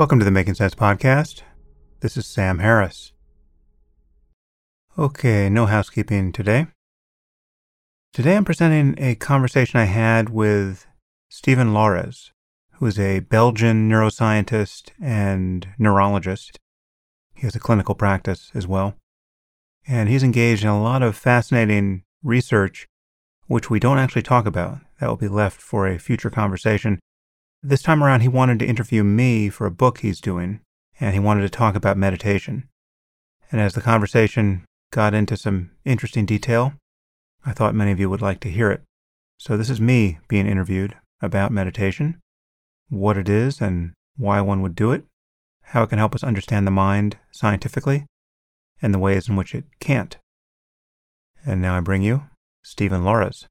Welcome to the Making Sense Podcast. This is Sam Harris. Okay, no housekeeping today. Today I'm presenting a conversation I had with Stephen Laureys, who is a Belgian neuroscientist and neurologist. He has a clinical practice as well. And he's engaged in a lot of fascinating research, which we don't actually talk about. That will be left for a future conversation. This time around, he wanted to interview me for a book he's doing, and he wanted to talk about meditation. And as the conversation got into some interesting detail, I thought many of you would like to hear it. So this is me being interviewed about meditation, what it is and why one would do it, how it can help us understand the mind scientifically, and the ways in which it can't. And now I bring you Stephen Laureys.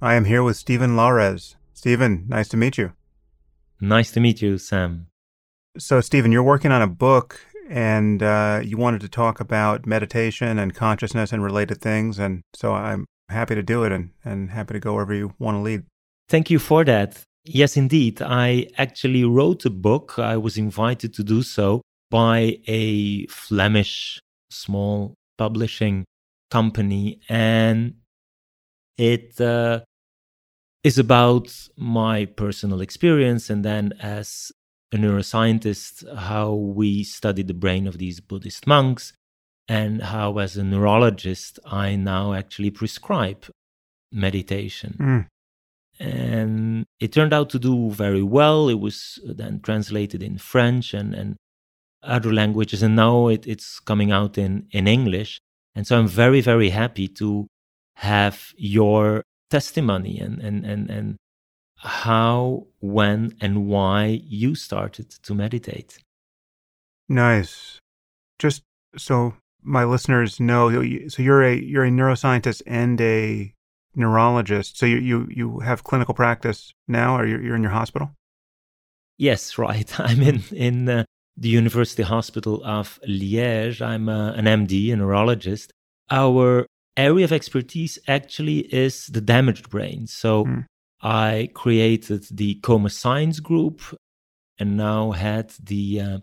I am here with Stephen Laureys. Stephen, nice to meet you. Nice to meet you, Sam. So, Stephen, you're working on a book and uh, you wanted to talk about meditation and consciousness and related things. And so I'm happy to do it and, and happy to go wherever you want to lead. Thank you for that. Yes, indeed. I actually wrote a book. I was invited to do so by a Flemish small publishing company. And it uh, is about my personal experience and then as a neuroscientist, how we study the brain of these Buddhist monks, and how, as a neurologist, I now actually prescribe meditation. Mm. And it turned out to do very well. It was then translated in French and, and other languages, and now it, it's coming out in, in English. And so I'm very, very happy to have your testimony and, and, and, and how, when, and why you started to meditate. Nice. Just so my listeners know, so you're a you're a neuroscientist and a neurologist. So you you you have clinical practice now, or you're, you're in your hospital? Yes, right. I'm in in uh, the University Hospital of Liège. I'm uh, an MD, a neurologist. Our area of expertise actually is the damaged brain. So mm. I created the Coma Science Group and now had the uh,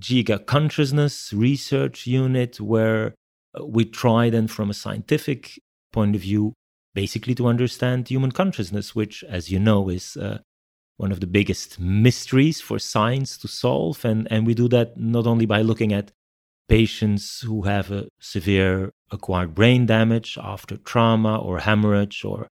GIGA Consciousness Research Unit, where uh, we try then from a scientific point of view, basically to understand human consciousness, which, as you know, is uh, one of the biggest mysteries for science to solve. And, and we do that not only by looking at patients who have a severe acquired brain damage after trauma or hemorrhage or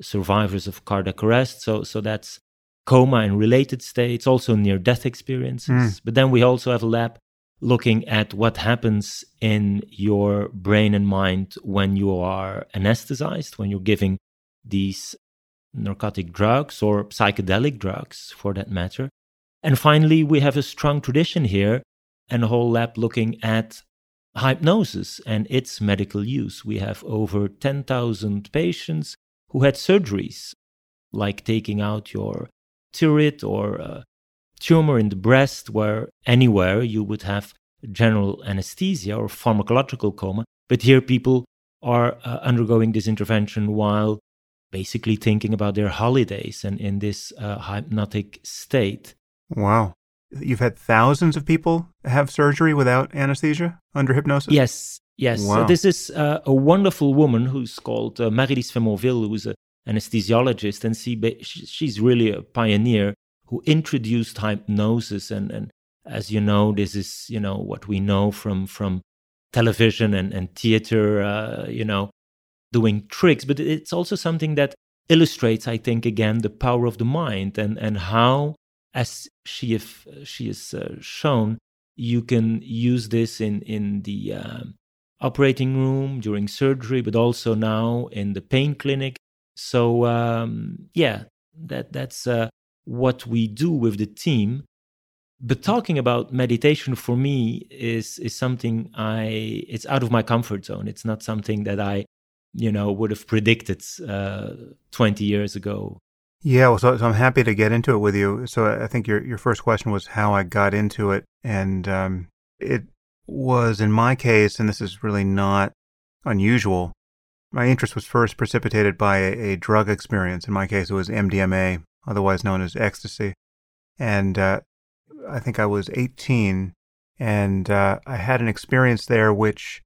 survivors of cardiac arrest. So, so that's coma and related states, also near death experiences. Mm. But then we also have a lab looking at what happens in your brain and mind when you are anesthetized, when you're giving these narcotic drugs or psychedelic drugs for that matter. And finally, we have a strong tradition here and a whole lab looking at hypnosis and its medical use. We have over 10,000 patients who had surgeries, like taking out your thyroid or a tumor in the breast, where anywhere you would have general anesthesia or pharmacological coma. But here people are uh, undergoing this intervention while basically thinking about their holidays and in this uh, hypnotic state. Wow. You've had thousands of people have surgery without anesthesia under hypnosis? Yes, Yes, wow. so this is uh, a wonderful woman who's called uh, Faymonville, who's an anesthesiologist, and she, she's really a pioneer who introduced hypnosis. And, and as you know, this is you know what we know from from television and, and theater, uh, you know, doing tricks. But it's also something that illustrates, I think, again the power of the mind and and how, as she if she is uh, shown, you can use this in in the um, operating room during surgery, but also now in the pain clinic. So um, yeah, that that's uh, what we do with the team. But talking about meditation for me is is something I it's out of my comfort zone. It's not something that I, you know, would have predicted uh, 20 years ago. Yeah, well, so, so, I'm happy to get into it with you. So I think your your first question was how I got into it, and um, it was in my case, and this is really not unusual, my interest was first precipitated by a, a, drug experience. In my case, it was MDMA, otherwise known as ecstasy. And uh, I think I was 18, and uh, I had an experience there which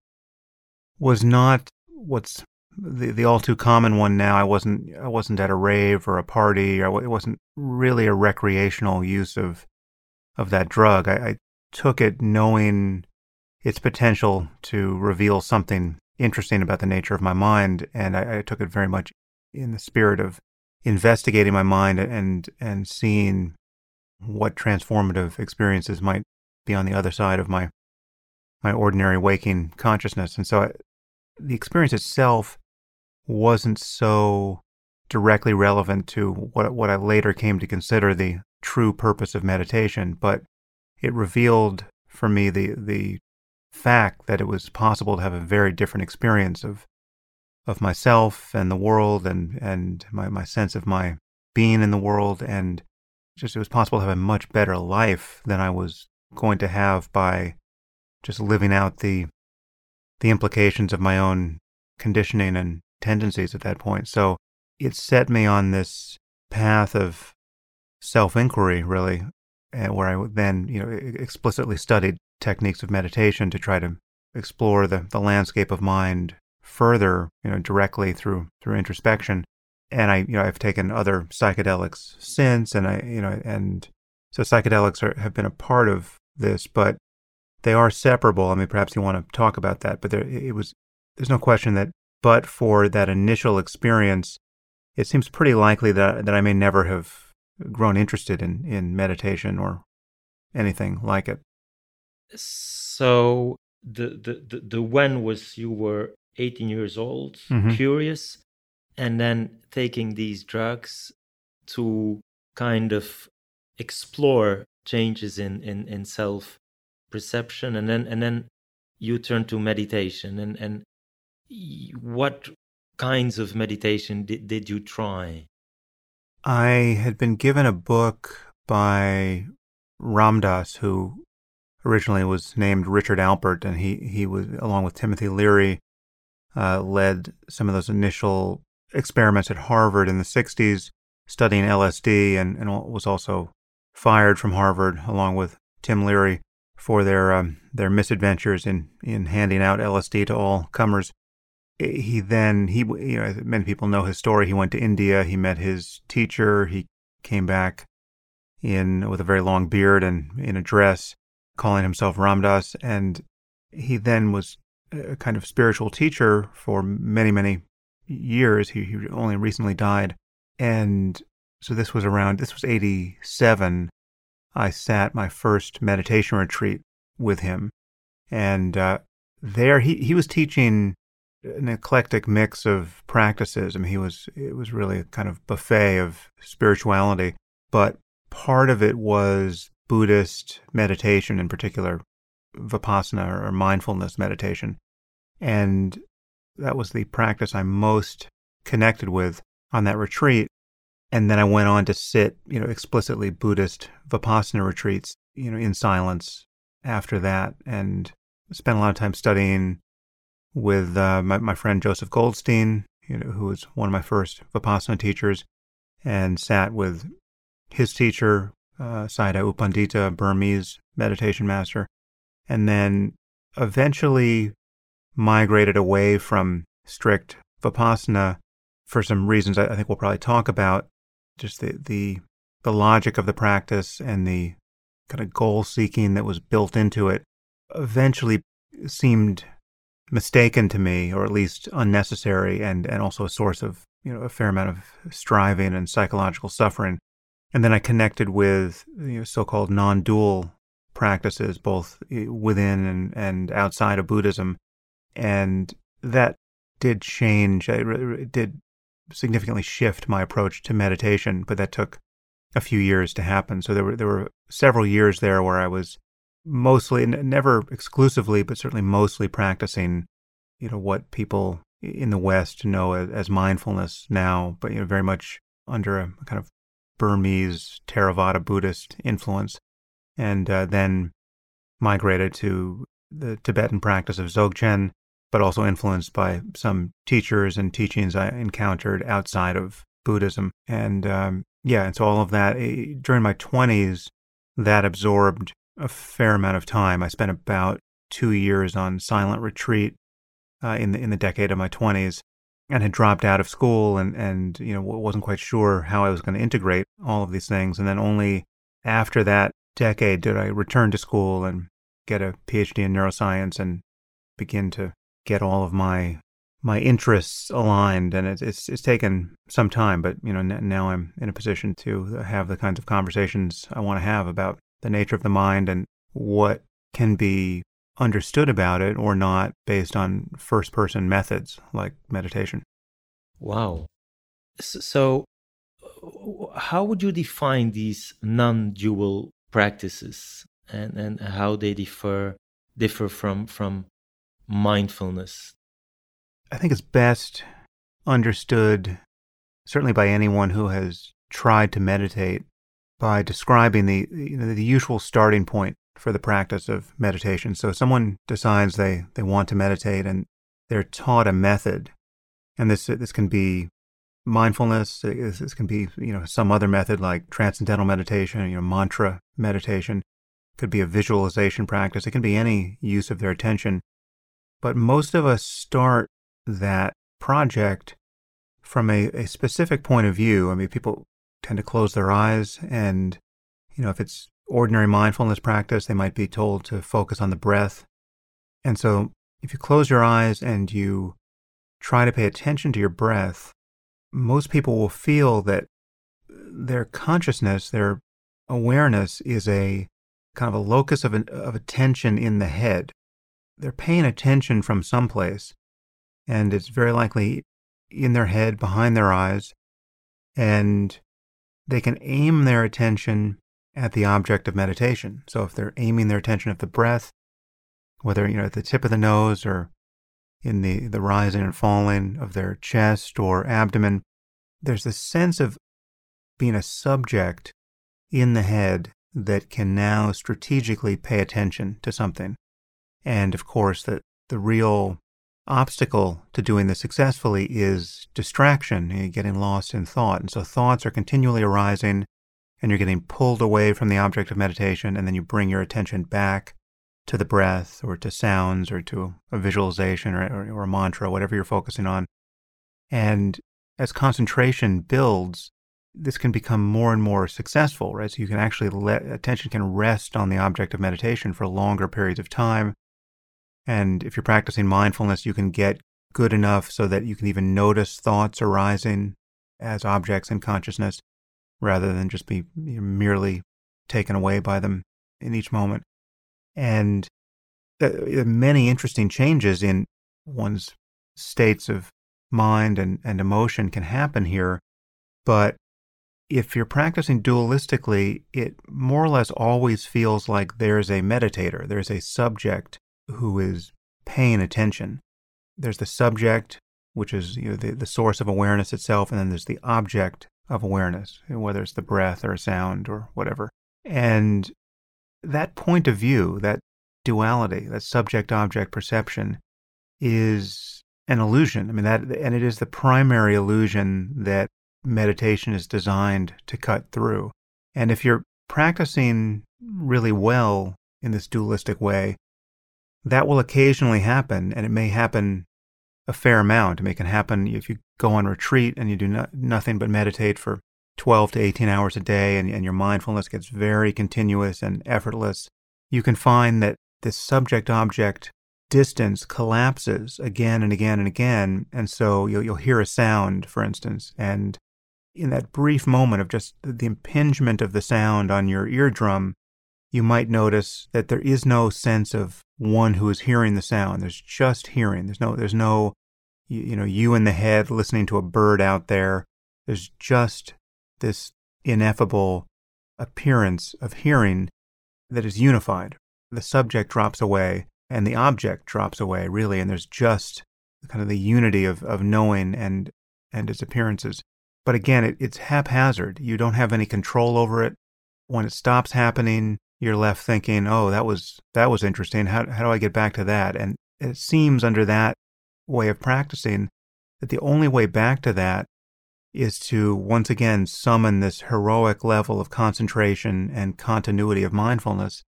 was not what's the, the all too common one now. I wasn't I wasn't at a rave or a party. Or it wasn't really a recreational use of of that drug. I, I took it knowing its potential to reveal something interesting about the nature of my mind, and I, I took it very much in the spirit of investigating my mind and and seeing what transformative experiences might be on the other side of my my ordinary waking consciousness. And so I, the experience itself wasn't so directly relevant to what what I later came to consider the true purpose of meditation, but it revealed for me the the fact that it was possible to have a very different experience of of myself and the world and and my, my sense of my being in the world. And just it was possible to have a much better life than I was going to have by just living out the the implications of my own conditioning and tendencies at that point. So it set me on this path of self inquiry, really, eh, where I then, you know, explicitly studied techniques of meditation to try to explore the, the landscape of mind further, you know, directly through through introspection. And I, you know, I've taken other psychedelics since, and I, you know, and so psychedelics are, have been a part of this, but they are separable. I mean, perhaps you want to talk about that, but there, it was, there's no question that, but for that initial experience, it seems pretty likely that that I may never have grown interested in in meditation or anything like it. So the the the, the when was you were 18 years old, mm-hmm. curious, and then taking these drugs to kind of explore changes in in, in self perception and then and then you turn to meditation and and what kinds of meditation did, did you try i had been given a book by Ram Dass, who originally was named richard alpert and he he was along with timothy leary uh, led some of those initial experiments at harvard in the 60s studying lsd and, and was also fired from harvard along with tim leary for their um, their misadventures in in handing out LSD to all comers. He then he you know many people know his story. He went to India. He met his teacher. He came back in with a very long beard and in a dress, calling himself Ram Dass, and he then was a kind of spiritual teacher for many many years. He, he only recently died, and so this was around this was eighty seven I sat my first meditation retreat with him. And uh, there he, he was teaching an eclectic mix of practices. I mean, he was, it was really a kind of buffet of spirituality, but part of it was Buddhist meditation, in particular, vipassana or mindfulness meditation. And that was the practice I'm most connected with on that retreat. And then I went on to sit, you know, explicitly Buddhist Vipassana retreats, you know, in silence after that and spent a lot of time studying with uh, my, my friend Joseph Goldstein, you know, who was one of my first Vipassana teachers, and sat with his teacher, uh, Sayadaw U Pandita, Burmese meditation master, and then eventually migrated away from strict Vipassana for some reasons I, I think we'll probably talk about just the the the logic of the practice and the kind of goal seeking that was built into it eventually seemed mistaken to me or at least unnecessary and and also a source of you know a fair amount of striving and psychological suffering. And then i connected with you know so-called non-dual practices both eh, within and, and outside of buddhism. And that did change. It did significantly shift my approach to meditation, but that took a few years to happen. So there were there were several years there where I was mostly, never exclusively, but certainly mostly practicing, you know, what people in the West know as, mindfulness now, but you know, very much under a kind of Burmese Theravada Buddhist influence, and uh, then migrated to the Tibetan practice of Dzogchen, but also influenced by some teachers and teachings I encountered outside of Buddhism. And um, yeah, and so all of that during my 20s, that absorbed a fair amount of time. I spent about two years on silent retreat uh, in the in the decade of my 20s, and had dropped out of school and and you know wasn't quite sure how I was going to integrate all of these things. And then only after that decade did I return to school and get a PhD in neuroscience and begin to get all of my my interests aligned and it's, it's it's taken some time but you know now I'm in a position to have the kinds of conversations I want to have about the nature of the mind and what can be understood about it or not based on first person methods like meditation. Wow. So, how would you define these non dual practices and, and how they differ differ from, from mindfulness? I think it's best understood, certainly by anyone who has tried to meditate, by describing the, you know, the usual starting point for the practice of meditation. So someone decides they, they want to meditate and they're taught a method. And this, this can be mindfulness. Uh, this, this can be, you know, some other method like transcendental meditation, you know, mantra meditation. It could be a visualization practice. It can be any use of their attention. But most of us start that project from a, a specific point of view. I mean, people tend to close their eyes and, you know, if it's ordinary mindfulness practice, they might be told to focus on the breath. And so if you close your eyes and you try to pay attention to your breath, most people will feel that their consciousness, their awareness is a kind of a locus of, an, of attention in the head. They're paying attention from someplace, and it's very likely in their head, behind their eyes, and they can aim their attention at the object of meditation. So if they're aiming their attention at the breath, whether you know at the tip of the nose or in the, the rising and falling of their chest or abdomen, there's this sense of being a subject in the head that can now strategically pay attention to something. And of course, that the real obstacle to doing this successfully is distraction, eh, getting lost in thought. And so thoughts are continually arising and you're getting pulled away from the object of meditation, and then you bring your attention back to the breath or to sounds or to a visualization or, or, or a mantra, whatever you're focusing on. And as concentration builds, this can become more and more successful, right? So you can actually let attention can rest on the object of meditation for longer periods of time. And if you're practicing mindfulness, you can get good enough so that you can even notice thoughts arising as objects in consciousness rather than just be merely taken away by them in each moment. And uh, uh, many interesting changes in one's states of mind and, and emotion can happen here. But if you're practicing dualistically, it more or less always feels like there's a meditator, there's a subject who is paying attention. There's the subject, which is you know, the, the source of awareness itself, and then there's the object of awareness, whether it's the breath or a sound or whatever. And that point of view, that duality, that subject object perception is an illusion. I mean, that, and it is the primary illusion that meditation is designed to cut through. And if you're practicing really well in this dualistic way, that will occasionally happen, and it may happen a fair amount. I mean, it can happen if you go on retreat and you do no, nothing but meditate for 12 to 18 hours a day and, and your mindfulness gets very continuous and effortless. You can find that this subject object distance collapses again and again and again. And so you'll, you'll hear a sound, for instance, and in that brief moment of just the impingement of the sound on your eardrum, you might notice that there is no sense of one who is hearing the sound. There's just hearing. There's no, there's no you, you know, you in the head listening to a bird out there. There's just this ineffable appearance of hearing that is unified. The subject drops away and the object drops away, really, and there's just kind of the unity of, of knowing and, and its appearances. But again, it, it's haphazard. You don't have any control over it. When it stops happening, you're left thinking, oh, that was, that was interesting. How, how do I get back to that? And it seems under that way of practicing, that the only way back to that is to once again summon this heroic level of concentration and continuity of mindfulness.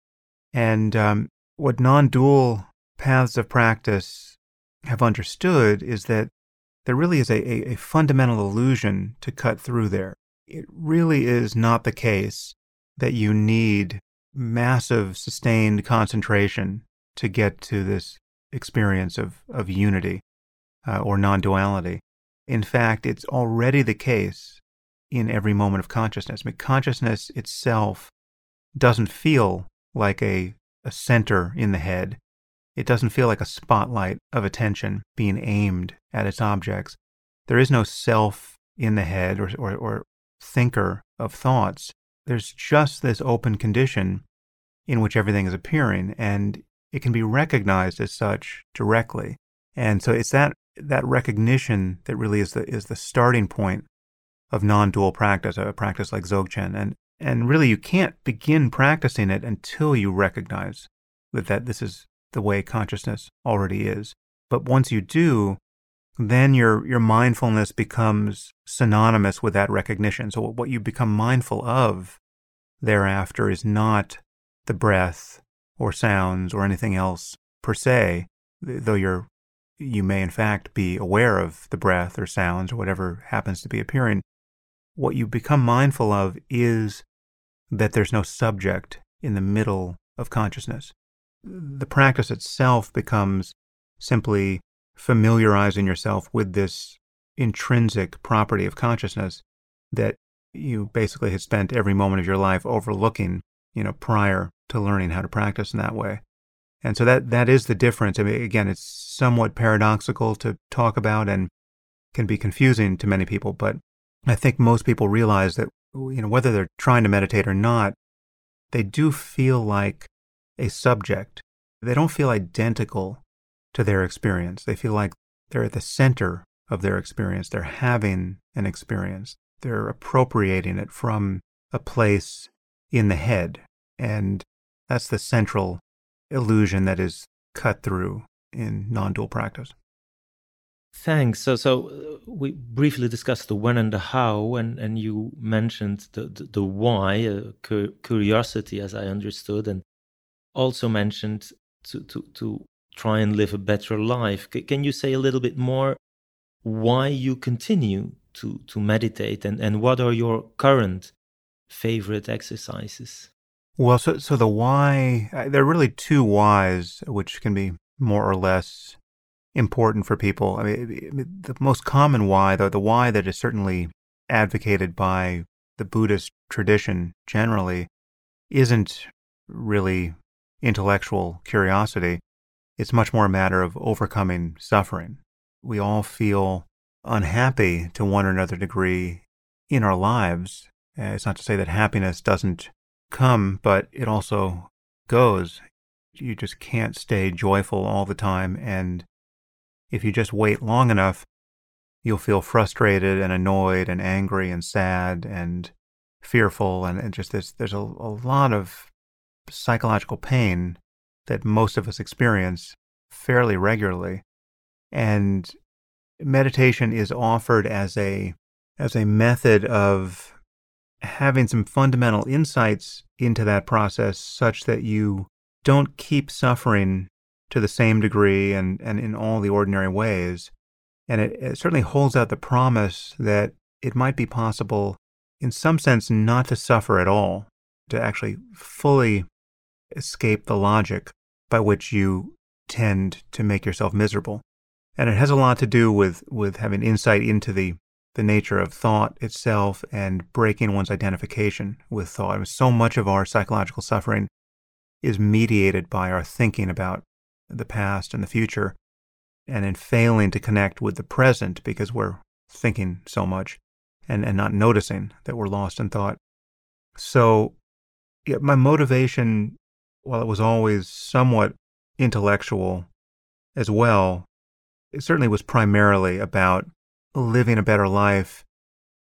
And um, what non dual paths of practice have understood is that there really is a, a, a, fundamental illusion to cut through there. It really is not the case that you need massive sustained concentration to get to this experience of, of unity uh, or non duality. In fact, it's already the case in every moment of consciousness. I mean, consciousness itself doesn't feel like a, a center in the head. It doesn't feel like a spotlight of attention being aimed at its objects. There is no self in the head or, or, or thinker of thoughts. There's just this open condition in which everything is appearing, and it can be recognized as such directly. And so it's that that recognition that really is the is the starting point of non-dual practice, a practice like Dzogchen. And and really you can't begin practicing it until you recognize that, that this is the way consciousness already is. But once you do, then your your mindfulness becomes synonymous with that recognition. So what you become mindful of thereafter is not the breath or sounds or anything else per se, though you're you may in fact be aware of the breath or sounds or whatever happens to be appearing. What you become mindful of is that there's no subject in the middle of consciousness. The practice itself becomes simply familiarizing yourself with this intrinsic property of consciousness that you basically had spent every moment of your life overlooking, you know, prior to learning how to practice in that way. And so that, that is the difference. I mean, again, it's somewhat paradoxical to talk about and can be confusing to many people, but I think most people realize that, you know, whether they're trying to meditate or not, they do feel like a subject. They don't feel identical to their experience. They feel like they're at the center of their experience. They're having an experience. They're appropriating it from a place in the head. And that's the central illusion that is cut through in non-dual practice. Thanks. So, so uh, we briefly discussed the when and the how, and, and you mentioned the the, the why, uh, cu- curiosity, as I understood, and also mentioned to, to to try and live a better life. C- can you say a little bit more why you continue to to meditate, and and what are your current favorite exercises? Well, so so the why there are really two whys which can be more or less important for people. I mean, the most common why, though, the why that is certainly advocated by the Buddhist tradition generally, isn't really intellectual curiosity. It's much more a matter of overcoming suffering. We all feel unhappy to one or another degree in our lives. Uh, it's not to say that happiness doesn't come, but it also goes. You just can't stay joyful all the time. And if you just wait long enough, you'll feel frustrated and annoyed and angry and sad and fearful. And, and just there's, there's a, a lot of psychological pain that most of us experience fairly regularly. And meditation is offered as a as a method of having some fundamental insights into that process such that you don't keep suffering to the same degree and, and in all the ordinary ways. And it, it certainly holds out the promise that it might be possible, in some sense, not to suffer at all, to actually fully escape the logic by which you tend to make yourself miserable. And it has a lot to do with, with having insight into the the nature of thought itself and breaking one's identification with thought. I mean, so much of our psychological suffering is mediated by our thinking about the past and the future, and in failing to connect with the present because we're thinking so much and, and not noticing that we're lost in thought. So, yeah, my motivation, while it was always somewhat intellectual as well, it certainly was primarily about living a better life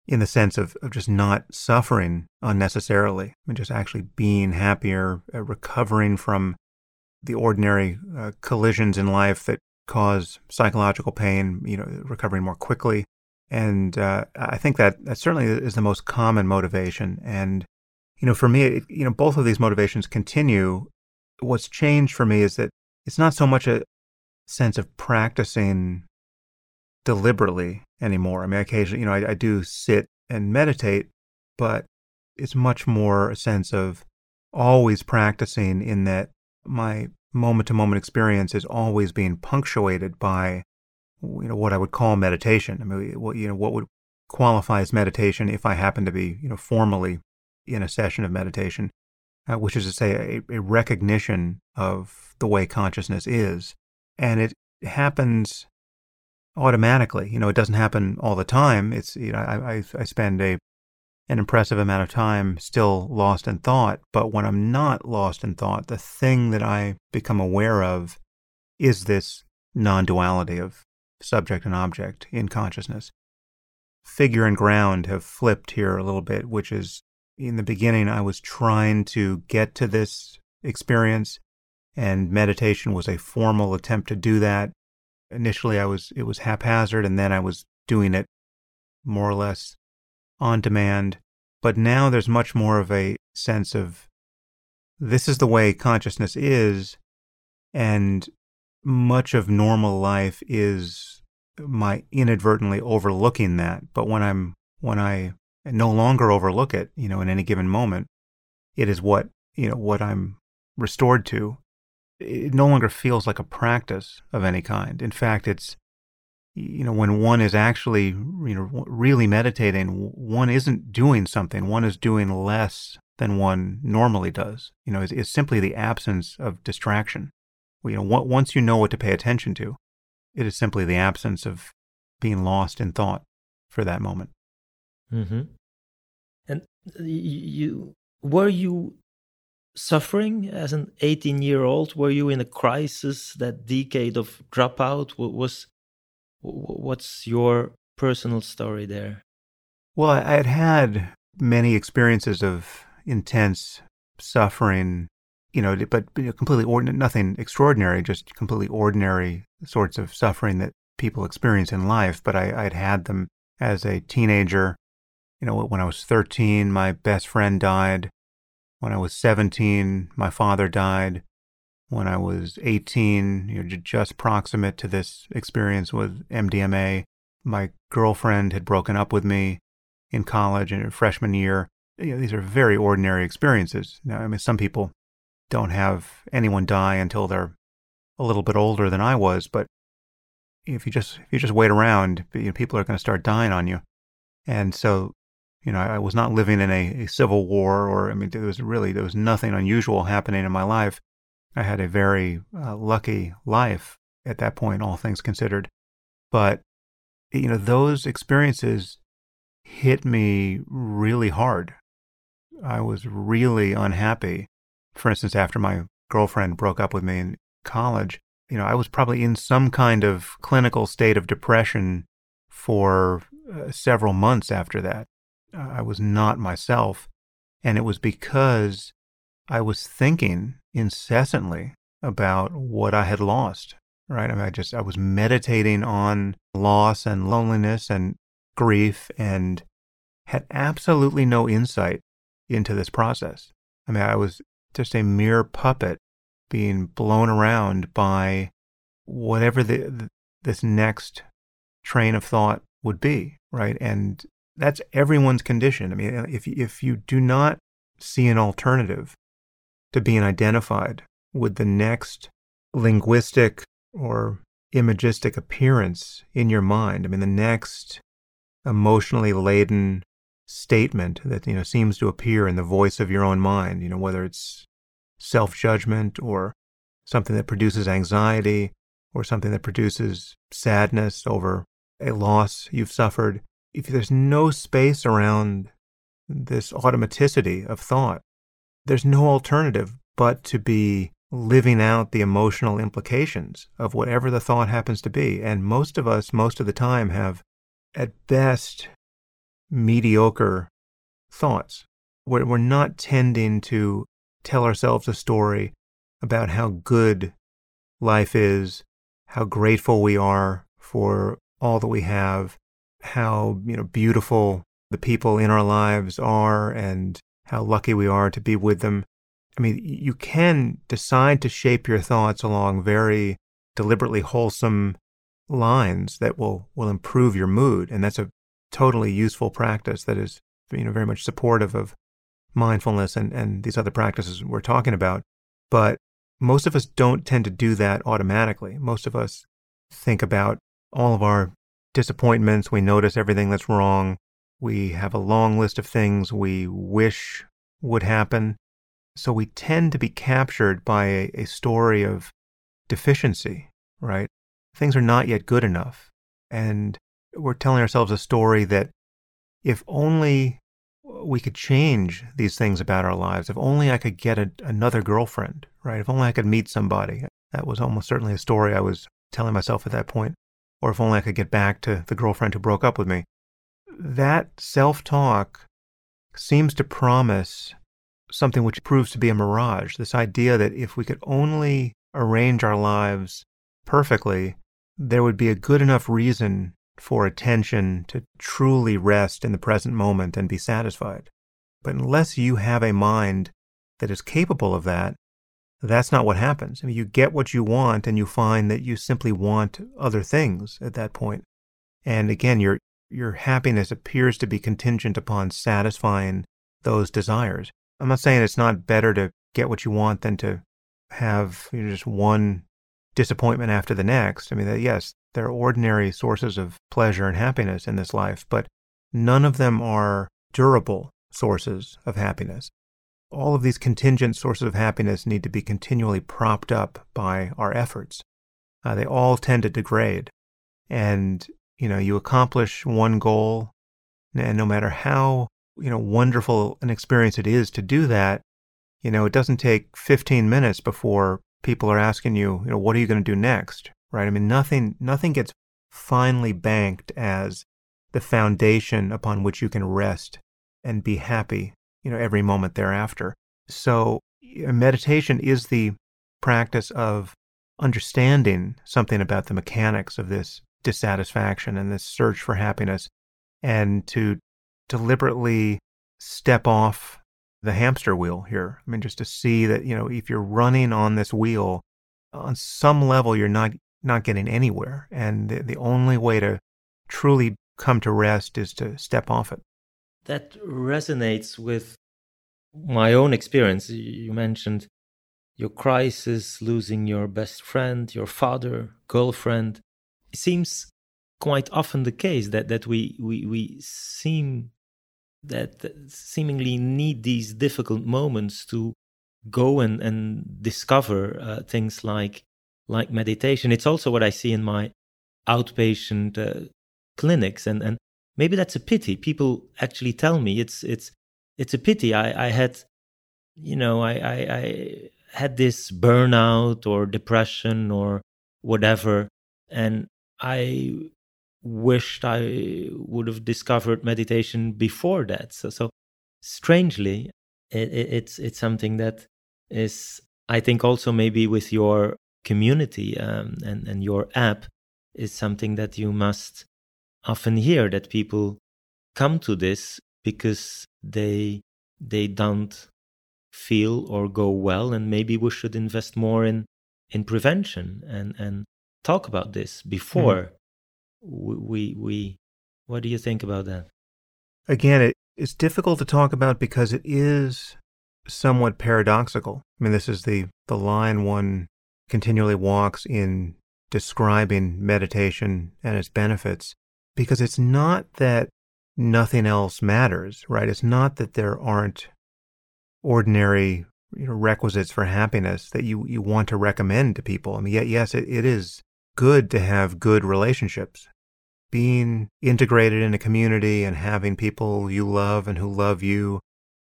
in the sense of, of just not suffering unnecessarily and just actually being happier, uh, recovering from the ordinary uh, collisions in life that cause psychological pain, you know, recovering more quickly. And uh, I think that that certainly is the most common motivation. And, you know, for me, it, you know, both of these motivations continue. What's changed for me is that it's not so much a sense of practicing deliberately anymore. I mean, occasionally, you know, I, I do sit and meditate, but it's much more a sense of always practicing in that my moment to moment experience is always being punctuated by you know what I would call meditation. I mean, what you know what would qualify as meditation if I happen to be you know formally in a session of meditation, uh, which is to say a, a recognition of the way consciousness is, and it happens automatically. You know, it doesn't happen all the time. It's you know I I, I spend a an impressive amount of time still lost in thought. But when I'm not lost in thought, the thing that I become aware of is this non duality of subject and object in consciousness. Figure and ground have flipped here a little bit, which is in the beginning, I was trying to get to this experience, and meditation was a formal attempt to do that. Initially, I was, it was haphazard, and then I was doing it more or less on demand. But now there's much more of a sense of this is the way consciousness is, and much of normal life is my inadvertently overlooking that. But when I'm when I no longer overlook it, you know, in any given moment, it is what you know what I'm restored to. It no longer feels like a practice of any kind. In fact, it's you know, when one is actually, you know, really meditating, one isn't doing something, one is doing less than one normally does. You know, it's, it's simply the absence of distraction. You know, once you know what to pay attention to, it is simply the absence of being lost in thought for that moment. Mm-hmm. And you were you suffering as an 18 year old? Were you in a crisis? That decade of dropout? What was What's your personal story there? Well, I had had many experiences of intense suffering, you know, but completely ordinary, nothing extraordinary, just completely ordinary sorts of suffering that people experience in life. But I, I'd had them as a teenager. You know, when I was 13, my best friend died. When I was 17, my father died when I was 18, you know, just proximate to this experience with MDMA. My girlfriend had broken up with me in college in freshman year. You know, these are very ordinary experiences. Now, I mean, some people don't have anyone die until they're a little bit older than I was, but if you just if you just wait around, you know, people are going to start dying on you. And so, you know, I was not living in a, a civil war, or I mean, there was really there was nothing unusual happening in my life. I had a very uh, lucky life at that point, all things considered. But, you know, those experiences hit me really hard. I was really unhappy. For instance, after my girlfriend broke up with me in college, you know, I was probably in some kind of clinical state of depression for uh, several months after that. Uh, I was not myself. And it was because I was thinking incessantly about what I had lost, right? I mean, I just, I was meditating on loss and loneliness and grief and had absolutely no insight into this process. I mean, I was just a mere puppet being blown around by whatever the, the, this next train of thought would be, right? And that's everyone's condition. I mean, if if you do not see an alternative to being identified with the next linguistic or imagistic appearance in your mind. I mean, the next emotionally laden statement that, you know, seems to appear in the voice of your own mind, you know, whether it's self judgment or something that produces anxiety or something that produces sadness over a loss you've suffered. If there's no space around this automaticity of thought, there's no alternative but to be living out the emotional implications of whatever the thought happens to be. And most of us, most of the time, have at best mediocre thoughts. We're, we're not tending to tell ourselves a story about how good life is, how grateful we are for all that we have, how, you know, beautiful the people in our lives are and how lucky we are to be with them. I mean, you can decide to shape your thoughts along very deliberately wholesome lines that will, will improve your mood. And that's a totally useful practice that is, you know, very much supportive of mindfulness and, and these other practices we're talking about. But most of us don't tend to do that automatically. Most of us think about all of our disappointments. We notice everything that's wrong. We have a long list of things we wish would happen. So we tend to be captured by a, a story of deficiency, right? Things are not yet good enough. And we're telling ourselves a story that if only we could change these things about our lives, if only I could get a, another girlfriend, right? If only I could meet somebody. That was almost certainly a story I was telling myself at that point. Or if only I could get back to the girlfriend who broke up with me. That self talk seems to promise something which proves to be a mirage. This idea that if we could only arrange our lives perfectly, there would be a good enough reason for attention to truly rest in the present moment and be satisfied. But unless you have a mind that is capable of that, that's not what happens. I mean, you get what you want and you find that you simply want other things at that point. And again, your, your happiness appears to be contingent upon satisfying those desires. I'm not saying it's not better to get what you want than to have you know, just one disappointment after the next. I mean, that, yes, there are ordinary sources of pleasure and happiness in this life, but none of them are durable sources of happiness. All of these contingent sources of happiness need to be continually propped up by our efforts. Uh, they all tend to degrade. And, you know, you accomplish one goal, and no matter how, you know, wonderful an experience it is to do that, you know, it doesn't take 15 minutes before people are asking you, you know, what are you going to do next? right? I mean, nothing, nothing gets finely banked as the foundation upon which you can rest and be happy, you know, every moment thereafter. So meditation is the practice of understanding something about the mechanics of this dissatisfaction and this search for happiness and to deliberately step off the hamster wheel here. I mean, just to see that, you know, if you're running on this wheel, on some level, you're not not getting anywhere. And the, the only way to truly come to rest is to step off it. That resonates with my own experience. You mentioned your crisis, losing your best friend, your father, girlfriend. It seems quite often the case that, that we, we, we seem that seemingly need these difficult moments to go and, and discover uh, things like like meditation. It's also what I see in my outpatient uh, clinics, and and maybe that's a pity. People actually tell me it's it's it's a pity. I I had, you know, I I, I had this burnout or depression or whatever, and I wished I would have discovered meditation before that. So so strangely, it, it, it's it's something that is I think also maybe with your community um, and, and your app is something that you must often hear that people come to this because they they don't feel or go well and maybe we should invest more in in prevention and and talk about this before mm. we, we we what do you think about that? Again it, it's difficult to talk about because it is somewhat paradoxical. I mean this is the the line one continually walks in describing meditation and its benefits because it's not that nothing else matters, right? It's not that there aren't ordinary you know, requisites for happiness that you, you want to recommend to people. I mean, yet, yes, it, it is good to have good relationships. Being integrated in a community and having people you love and who love you,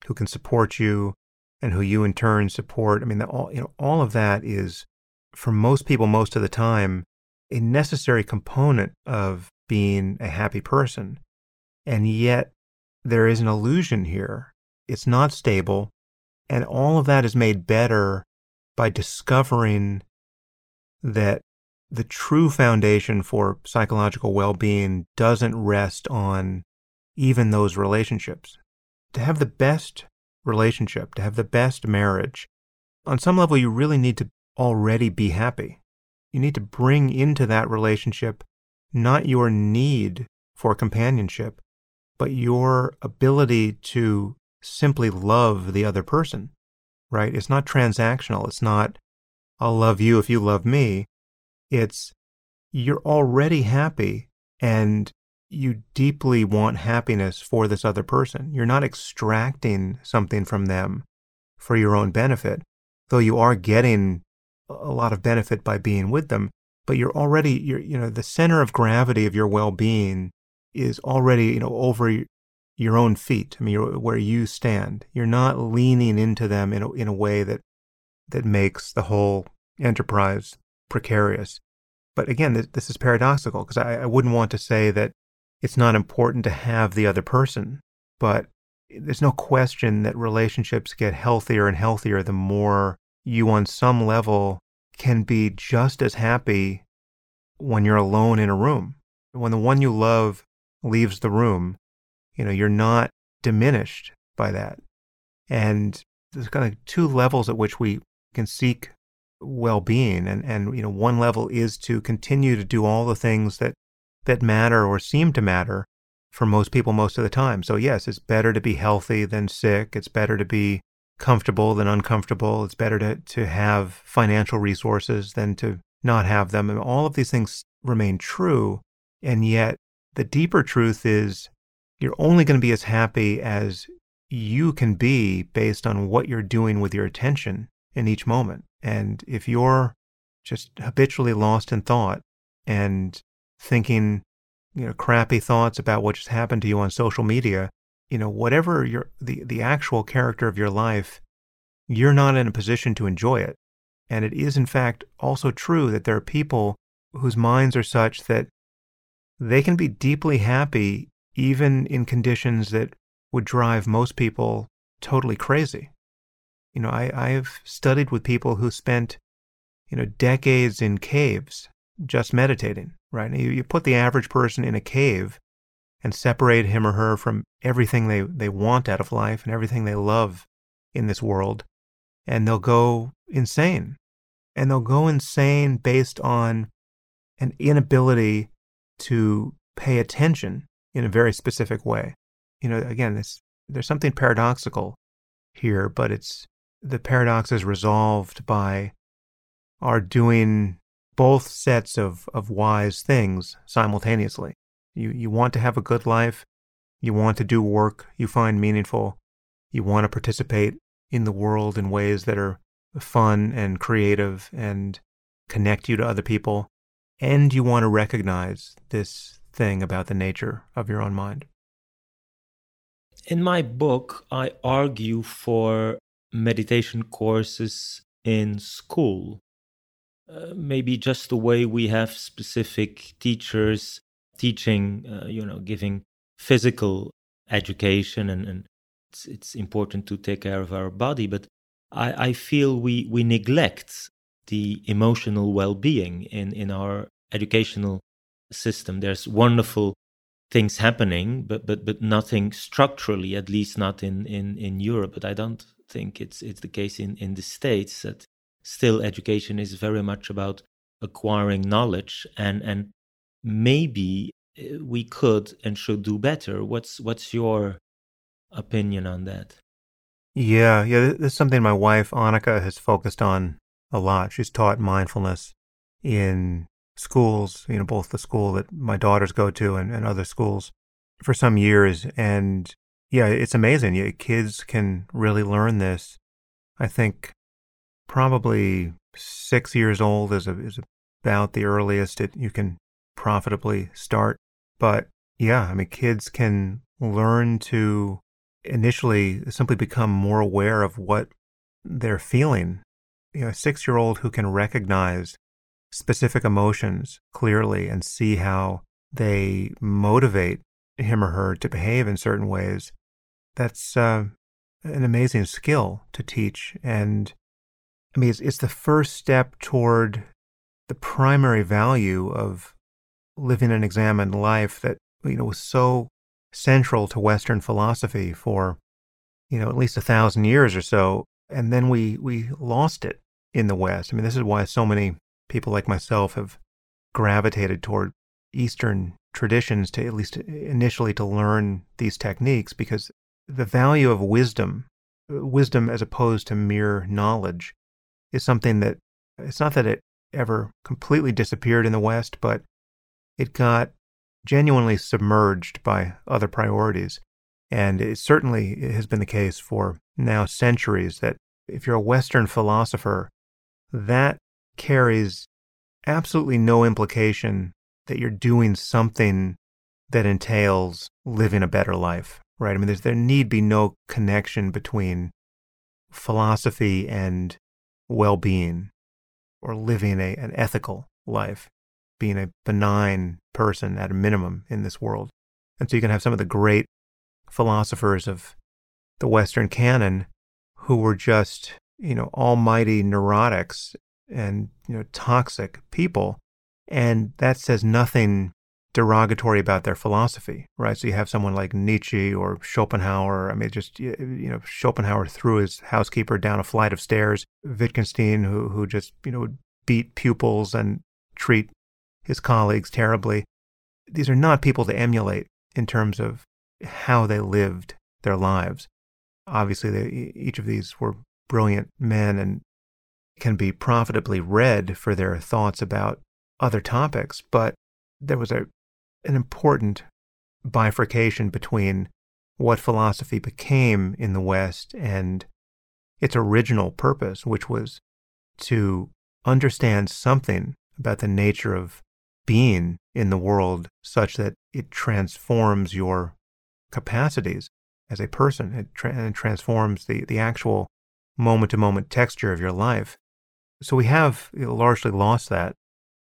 who can support you, and who you in turn support. I mean, all, you know, all of that is for most people, most of the time, a necessary component of being a happy person. And yet, there is an illusion here. It's not stable. And all of that is made better by discovering that the true foundation for psychological well being doesn't rest on even those relationships. To have the best relationship, to have the best marriage, on some level, you really need to already be happy. You need to bring into that relationship not your need for companionship, but your ability to simply love the other person, right? It's not transactional. It's not, I'll love you if you love me. It's, you're already happy and you deeply want happiness for this other person. You're not extracting something from them for your own benefit, though you are getting a lot of benefit by being with them, but you're already, you're, you know, the center of gravity of your well-being is already, you know, over your own feet. I mean, where you stand. You're not leaning into them in a, in a way that that makes the whole enterprise precarious. But again, this, this is paradoxical because I, I wouldn't want to say that it's not important to have the other person, but there's no question that relationships get healthier and healthier the more you, on some level, can be just as happy when you're alone in a room. When the one you love leaves the room, you know, you're not diminished by that. And there's kind of two levels at which we can seek well-being and and you know one level is to continue to do all the things that that matter or seem to matter for most people most of the time. So yes, it's better to be healthy than sick. It's better to be comfortable than uncomfortable. It's better to, to have financial resources than to not have them. And all of these things remain true. And yet, the deeper truth is you're only going to be as happy as you can be based on what you're doing with your attention in each moment. And if you're just habitually lost in thought and thinking, you know, crappy thoughts about what just happened to you on social media, you know, whatever your the, the actual character of your life, you're not in a position to enjoy it. And it is in fact also true that there are people whose minds are such that they can be deeply happy even in conditions that would drive most people totally crazy. You know, I, I've studied with people who spent, you know, decades in caves just meditating, right? You, you put the average person in a cave and separate him or her from everything they, they want out of life and everything they love in this world. And they'll go insane. And they'll go insane based on an inability to pay attention in a very specific way. You know, again, this, there's something paradoxical here, but it's the paradox is resolved by our doing both sets of, of wise things simultaneously. You, you want to have a good life. You want to do work you find meaningful. You want to participate in the world in ways that are fun and creative and connect you to other people. And you want to recognize this thing about the nature of your own mind. In my book, I argue for meditation courses in school. Uh, maybe just the way we have specific teachers teaching, uh, you know, giving physical education, and, and it's, it's, important to take care of our body. But I, I feel we, we neglect the emotional well being in, in our educational system. There's wonderful things happening, but, but, but nothing structurally, at least not in, in, in Europe. But I don't think it's, it's the case in, in the States that still education is very much about acquiring knowledge and, and maybe eh, we could and should do better. What's what's your opinion on that? Yeah, yeah, this is something my wife Annaka has focused on a lot. She's taught mindfulness in schools, you know, both the school that my daughters go to and, and other schools for some years. And yeah, it's amazing. Yeah, kids can really learn this. I think probably six years old is, a, is about the earliest it, you can profitably start. But yeah, I mean, kids can learn to initially simply become more aware of what they're feeling. You know, a six year old who can recognize specific emotions clearly and see how they motivate him or her to behave in certain ways, that's uh, an amazing skill to teach. And I mean, it's, it's the first step toward the primary value of living an examined life that you know was so central to Western philosophy for you know at least a thousand years or so, and then we we lost it in the West. I mean, this is why so many people like myself have gravitated toward Eastern traditions to at least initially to learn these techniques because the value of wisdom, wisdom as opposed to mere knowledge, is something that it's not that it ever completely disappeared in the West, but it got genuinely submerged by other priorities. And it certainly has been the case for now centuries that if you're a Western philosopher, that carries absolutely no implication that you're doing something that entails living a better life, right? I mean, there need be no connection between philosophy and well being or living a, an ethical life, being a benign person at a minimum in this world. And so you can have some of the great philosophers of the Western canon who were just, you know, almighty neurotics and, you know, toxic people. And that says nothing derogatory about their philosophy, right? So you have someone like Nietzsche or Schopenhauer. I mean, just you know, Schopenhauer threw his housekeeper down a flight of stairs. Wittgenstein, who who just you know would beat pupils and treat his colleagues terribly. These are not people to emulate in terms of how they lived their lives. Obviously, they, each of these were brilliant men and can be profitably read for their thoughts about other topics, but there was a an important bifurcation between what philosophy became in the West and its original purpose, which was to understand something about the nature of being in the world such that it transforms your capacities as a person. It, tra- transforms the, the actual moment to moment texture of your life. So we have largely lost that.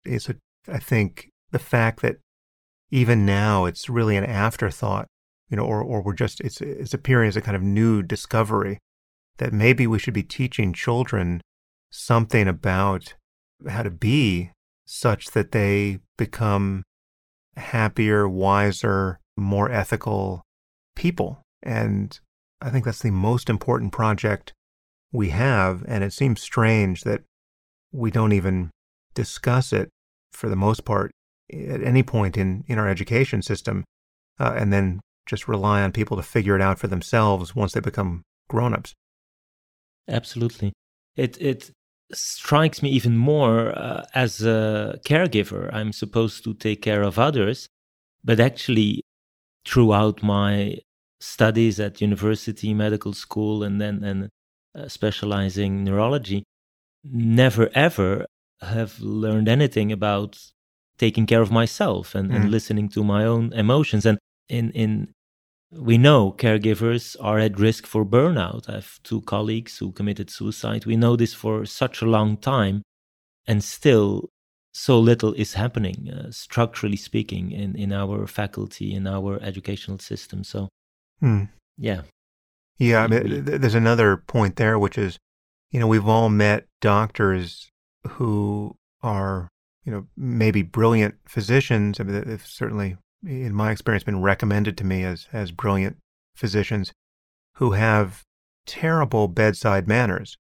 It's, a, I think, the fact that even now it's really an afterthought, you know, or, or we're just, it's, it's appearing as a kind of new discovery that maybe we should be teaching children something about how to be such that they become happier, wiser, more ethical people. And I think that's the most important project we have. And it seems strange that we don't even discuss it for the most part at any point in, in our education system, uh, and then just rely on people to figure it out for themselves once they become grown-ups. Absolutely. It it strikes me even more uh, as a caregiver. I'm supposed to take care of others, but actually, throughout my studies at university, medical school, and then and uh, specializing neurology, never ever have learned anything about taking care of myself and, mm. and listening to my own emotions. And in in we know caregivers are at risk for burnout. I have two colleagues who committed suicide. We know this for such a long time, and still so little is happening, uh, structurally speaking, in, in our faculty, in our educational system. So, hmm. yeah. Yeah, I mean, there's another point there, which is, you know, we've all met doctors who are you know, maybe brilliant physicians. I mean, they've certainly, in my experience, been recommended to me as as brilliant physicians who have terrible bedside manners.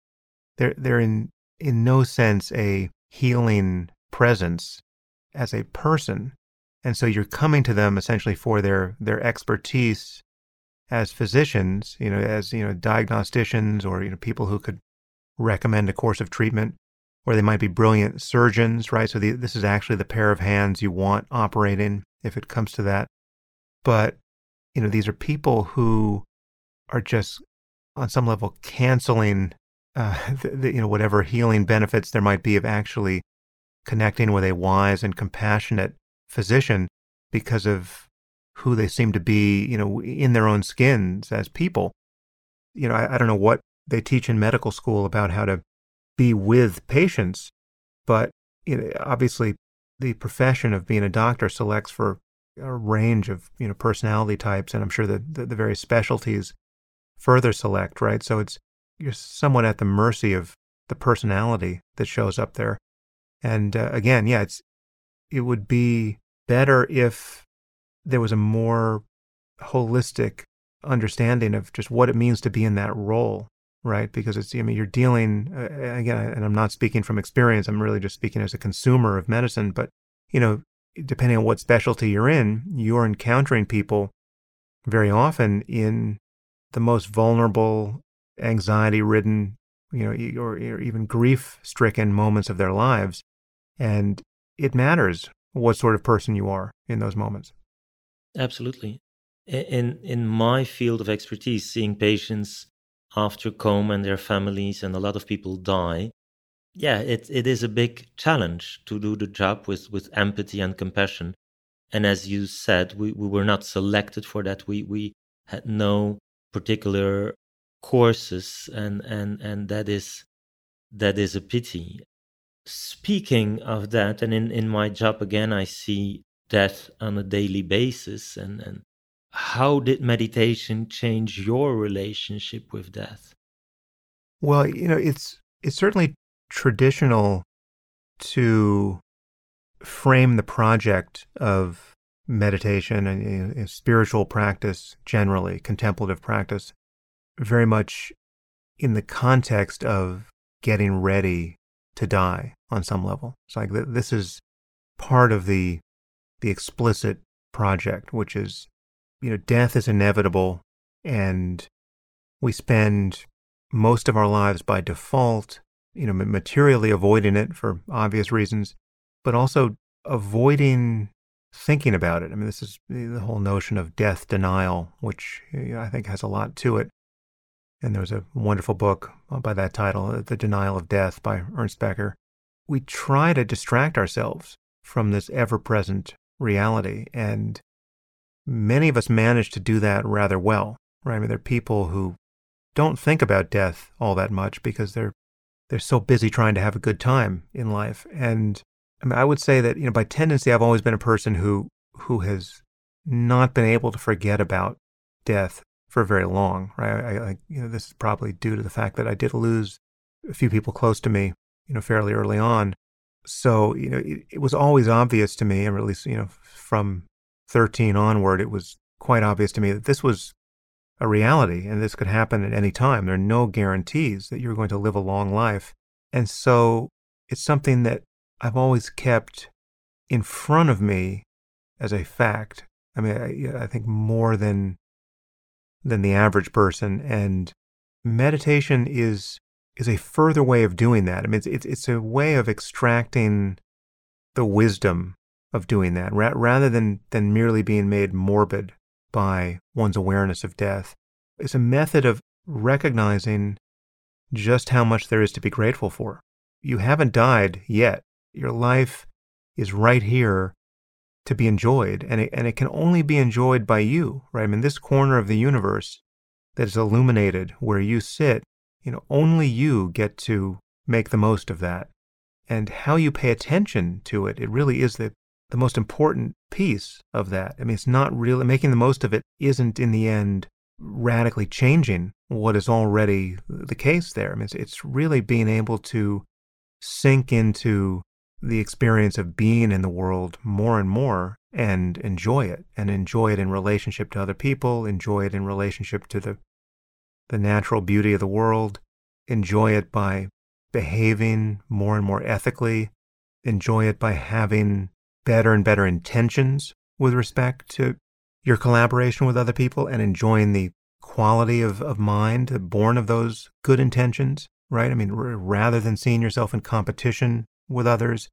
They're they're in in no sense a healing presence as a person, and so you're coming to them essentially for their their expertise as physicians, you know, as you know, diagnosticians or you know people who could recommend a course of treatment or they might be brilliant surgeons, right? So the, this is actually the pair of hands you want operating if it comes to that. But, you know, these are people who are just on some level canceling, uh, the, the, you know, whatever healing benefits there might be of actually connecting with a wise and compassionate physician because of who they seem to be, you know, in their own skins as people. You know, I, I don't know what they teach in medical school about how to be with patients, but you know, obviously the profession of being a doctor selects for a range of you know personality types, and I'm sure that the, the various specialties further select, right? So it's you're somewhat at the mercy of the personality that shows up there. And uh, again, yeah, it's it would be better if there was a more holistic understanding of just what it means to be in that role, right? Because it's, I mean, you're dealing, uh, again, and I'm not speaking from experience, I'm really just speaking as a consumer of medicine, but, you know, depending on what specialty you're in, you're encountering people very often in the most vulnerable, anxiety ridden, you know, or, or even grief stricken moments of their lives. And it matters what sort of person you are in those moments. Absolutely. In in my field of expertise, seeing patients after coma and their families, and a lot of people die. Yeah, it it is a big challenge to do the job with with empathy and compassion. And as you said, we, we were not selected for that. We we had no particular courses, and and and that is that is a pity. Speaking of that, and in in my job again, I see death on a daily basis, and and how did meditation change your relationship with death? Well, you know, it's it's certainly traditional to frame the project of meditation and spiritual practice generally, contemplative practice, very much in the context of getting ready to die on some level. It's like this is part of the the explicit project, which is you know, death is inevitable and we spend most of our lives by default, you know, materially avoiding it for obvious reasons, but also avoiding thinking about it. I mean, this is the whole notion of death denial, which you know, I think has a lot to it. And there was a wonderful book uh, by that title, uh, The Denial of Death by Ernest Becker. We try to distract ourselves from this ever present reality. And many of us manage to do that rather well, right? I mean, there are people who don't think about death all that much because they're they're so busy trying to have a good time in life. And I mean, I would say that you know, by tendency, I've always been a person who who has not been able to forget about death for very long, right? I, I, you know, this is probably due to the fact that I did lose a few people close to me, you know, fairly early on. So, you know, it, it was always obvious to me, and at least, you know, from 13 onward, it was quite obvious to me that this was a reality and this could happen at any time. There are no guarantees that you're going to live a long life. And so it's something that I've always kept in front of me as a fact. I mean, I, I think more than than the average person. And meditation is is a further way of doing that. I mean, it's it's, it's a way of extracting the wisdom of doing that ra- rather than, than merely being made morbid by one's awareness of death. It's a method of recognizing just how much there is to be grateful for. You haven't died yet. Your life is right here to be enjoyed, and it, and it can only be enjoyed by you, right? I mean, this corner of the universe that is illuminated where you sit, you know, only you get to make the most of that. And how you pay attention to it, it really is the, the most important piece of that. I mean, it's not really making the most of it, isn't in the end radically changing what is already the case there. I mean, it's, it's really being able to sink into the experience of being in the world more and more and enjoy it and enjoy it in relationship to other people, enjoy it in relationship to the the natural beauty of the world, enjoy it by behaving more and more ethically, enjoy it by having better and better intentions with respect to your collaboration with other people and enjoying the quality of, of mind born of those good intentions, right? I mean, r- rather than seeing yourself in competition with others,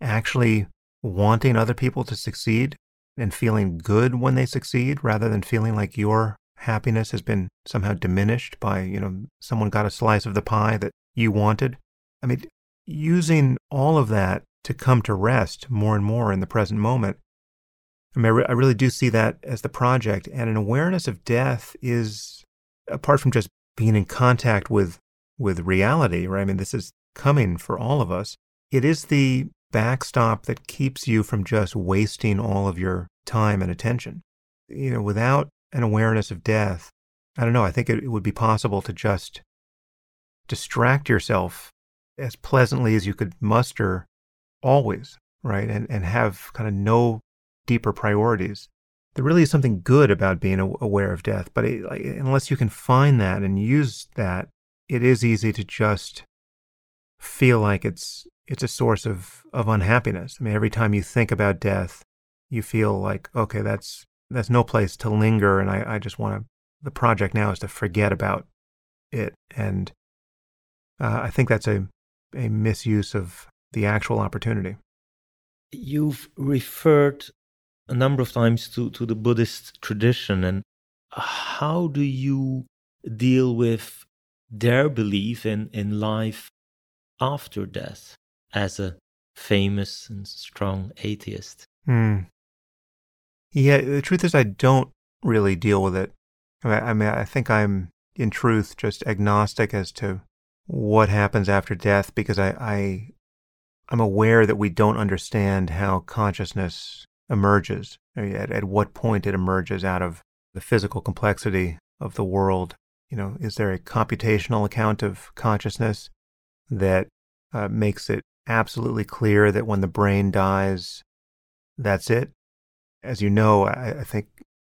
actually wanting other people to succeed and feeling good when they succeed rather than feeling like your happiness has been somehow diminished by, you know, someone got a slice of the pie that you wanted. I mean, using all of that to come to rest more and more in the present moment. I mean, I, re- I really do see that as the project. And an awareness of death is, apart from just being in contact with, with reality, right? I mean, this is coming for all of us. It is the backstop that keeps you from just wasting all of your time and attention. You know, without an awareness of death, I don't know, I think it, it would be possible to just distract yourself as pleasantly as you could muster always, right? And, and have kind of no deeper priorities. There really is something good about being aware of death, but it, like, unless you can find that and use that, it is easy to just feel like it's it's a source of of unhappiness. I mean, every time you think about death, you feel like okay, that's that's no place to linger, and I, I just want to. The project now is to forget about it, and uh, I think that's a a misuse of the actual opportunity. You've referred a number of times to, to the Buddhist tradition, and how do you deal with their belief in, in life after death as a famous and strong atheist? Hmm. Yeah, the truth is, I don't really deal with it. I mean, I think I'm, in truth, just agnostic as to what happens after death because I, I I'm aware that we don't understand how consciousness emerges, at, at what point it emerges out of the physical complexity of the world. You know, is there a computational account of consciousness that uh, makes it absolutely clear that when the brain dies, that's it? As you know, I, I think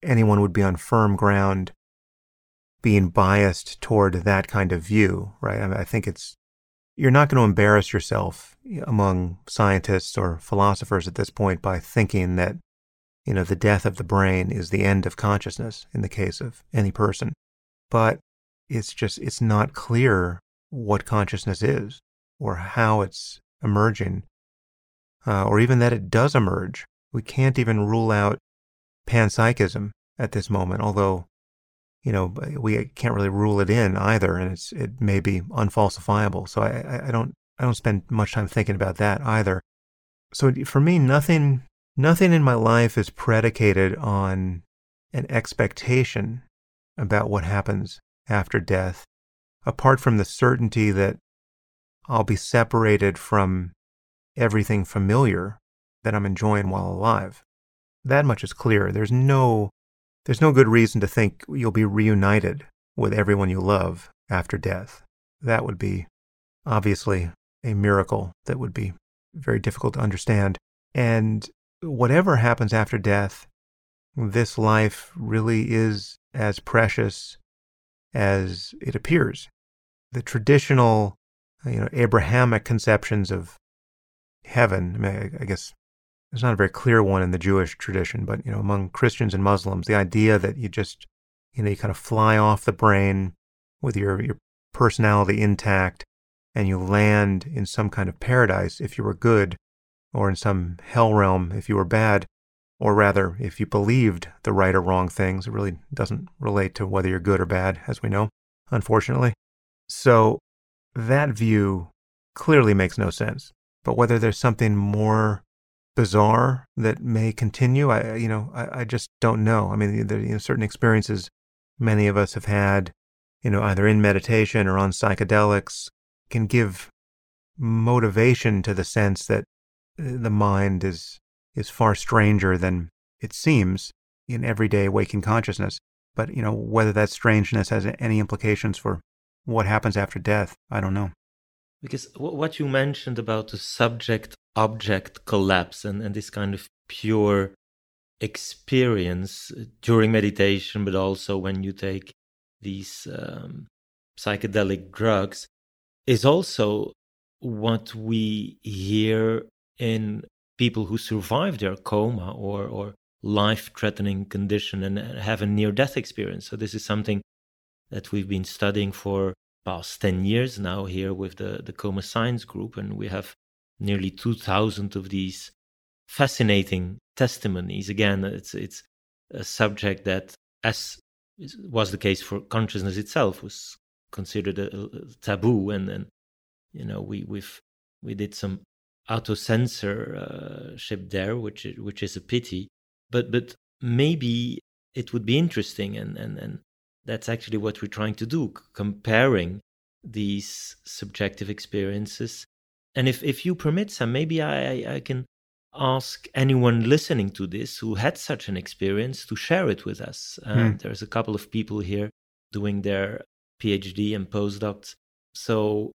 anyone would be on firm ground being biased toward that kind of view, right? I, mean, I think it's you're not going to embarrass yourself among scientists or philosophers at this point by thinking that you know the death of the brain is the end of consciousness in the case of any person. But it's just it's not clear what consciousness is or how it's emerging uh, or even that it does emerge. We can't even rule out panpsychism at this moment although you know, we can't really rule it in either, and it's it may be unfalsifiable. So I, I don't I don't spend much time thinking about that either. So for me, nothing nothing in my life is predicated on an expectation about what happens after death, apart from the certainty that I'll be separated from everything familiar that I'm enjoying while alive. That much is clear. There's no there's no good reason to think you'll be reunited with everyone you love after death. That would be obviously a miracle that would be very difficult to understand. And whatever happens after death, this life really is as precious as it appears. The traditional, you know, Abrahamic conceptions of heaven, I, mean, I guess there's not a very clear one in the Jewish tradition, but you know, among Christians and Muslims, the idea that you just, you know, you kind of fly off the brain with your your personality intact, and you land in some kind of paradise if you were good, or in some hell realm if you were bad, or rather, if you believed the right or wrong things. It really doesn't relate to whether you're good or bad, as we know, unfortunately. So that view clearly makes no sense. But whether there's something more bizarre that may continue. I, you know, I, I just don't know. I mean, there, you know, certain experiences many of us have had, you know, either in meditation or on psychedelics can give motivation to the sense that uh, the mind is is far stranger than it seems in everyday waking consciousness. But you know, whether that strangeness has any implications for what happens after death, I don't know. Because what you mentioned about the subject object collapse and, and this kind of pure experience during meditation, but also when you take these um, psychedelic drugs, is also what we hear in people who survive their coma or, or life threatening condition and have a near death experience. So, this is something that we've been studying for past 10 years now here with the, the Coma Science Group, and we have nearly 2,000 of these fascinating testimonies. Again, it's, it's a subject that, as was the case for consciousness itself, was considered a, a taboo. And then, you know, we, we've, we did some auto censorship uh, there, which, which is a pity. But, but maybe it would be interesting and, and, and that's actually what we're trying to do, comparing these subjective experiences. And if, if you permit, Sam, maybe I, I can ask anyone listening to this who had such an experience to share it with us. Uh, hmm. There's a couple of people here doing their PhD and postdocs. So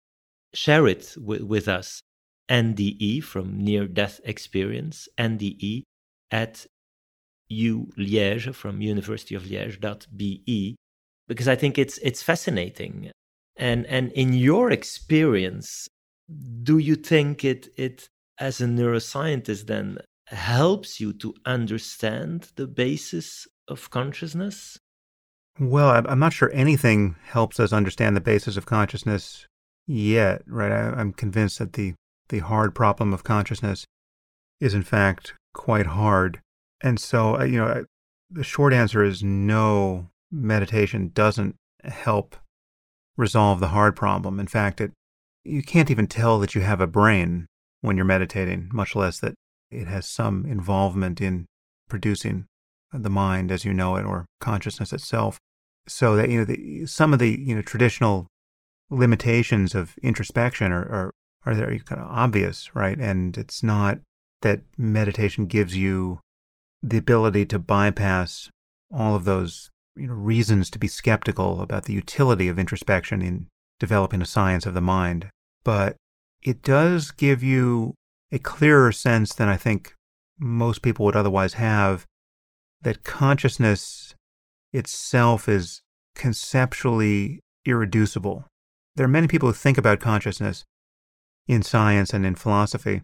share it with, with us. NDE from near death experience, NDE at U Liège from University of Liège.be because I think it's it's fascinating. And and in your experience, do you think it it as a neuroscientist then helps you to understand the basis of consciousness? Well, I'm not sure anything helps us understand the basis of consciousness yet, right? I, am convinced that the, the hard problem of consciousness is, in fact, quite hard. And so, you know, the short answer is no, meditation doesn't help resolve the hard problem. In fact, it, you can't even tell that you have a brain when you're meditating, much less that it has some involvement in producing the mind as you know it or consciousness itself. So that you know the, some of the you know traditional limitations of introspection are are, are there kind of obvious, right? And it's not that meditation gives you the ability to bypass all of those you know reasons to be skeptical about the utility of introspection in developing a science of the mind, but it does give you a clearer sense than I think most people would otherwise have that consciousness itself is conceptually irreducible. There are many people who think about consciousness in science and in philosophy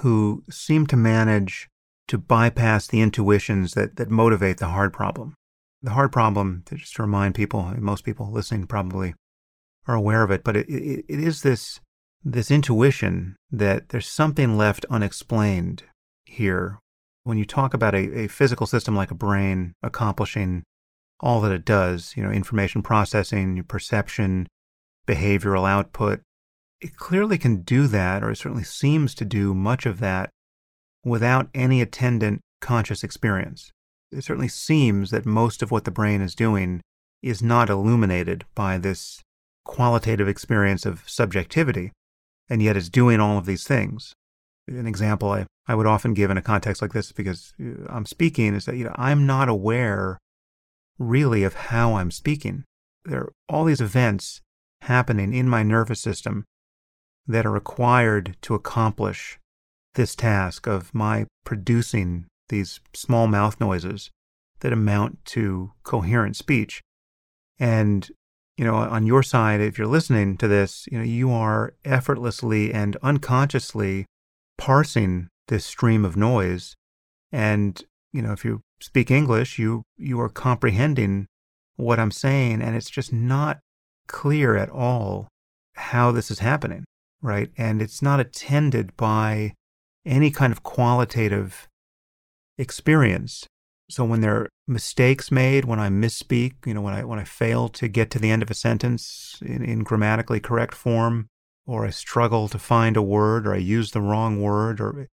who seem to manage to bypass the intuitions that, that motivate the hard problem. The hard problem, to just to remind people, most people listening probably are aware of it, but it, it, it is this this intuition that there's something left unexplained here. When you talk about a, a physical system like a brain accomplishing all that it does, you know, information processing, perception, behavioral output, it clearly can do that, or it certainly seems to do much of that without any attendant conscious experience. It certainly seems that most of what the brain is doing is not illuminated by this qualitative experience of subjectivity and yet is doing all of these things. An example I, I would often give in a context like this because uh, I'm speaking is that you know I'm not aware really of how I'm speaking. There are all these events happening in my nervous system that are required to accomplish this task of my producing these small mouth noises that amount to coherent speech. And you know, on your side, if you're listening to this, you know, you are effortlessly and unconsciously parsing this stream of noise. And, you know, if you speak English, you, you are comprehending what I'm saying. And it's just not clear at all how this is happening, right? And it's not attended by any kind of qualitative experience so when there are mistakes made, when I misspeak, you know, when I when I fail to get to the end of a sentence in, in grammatically correct form, or I struggle to find a word, or I use the wrong word, or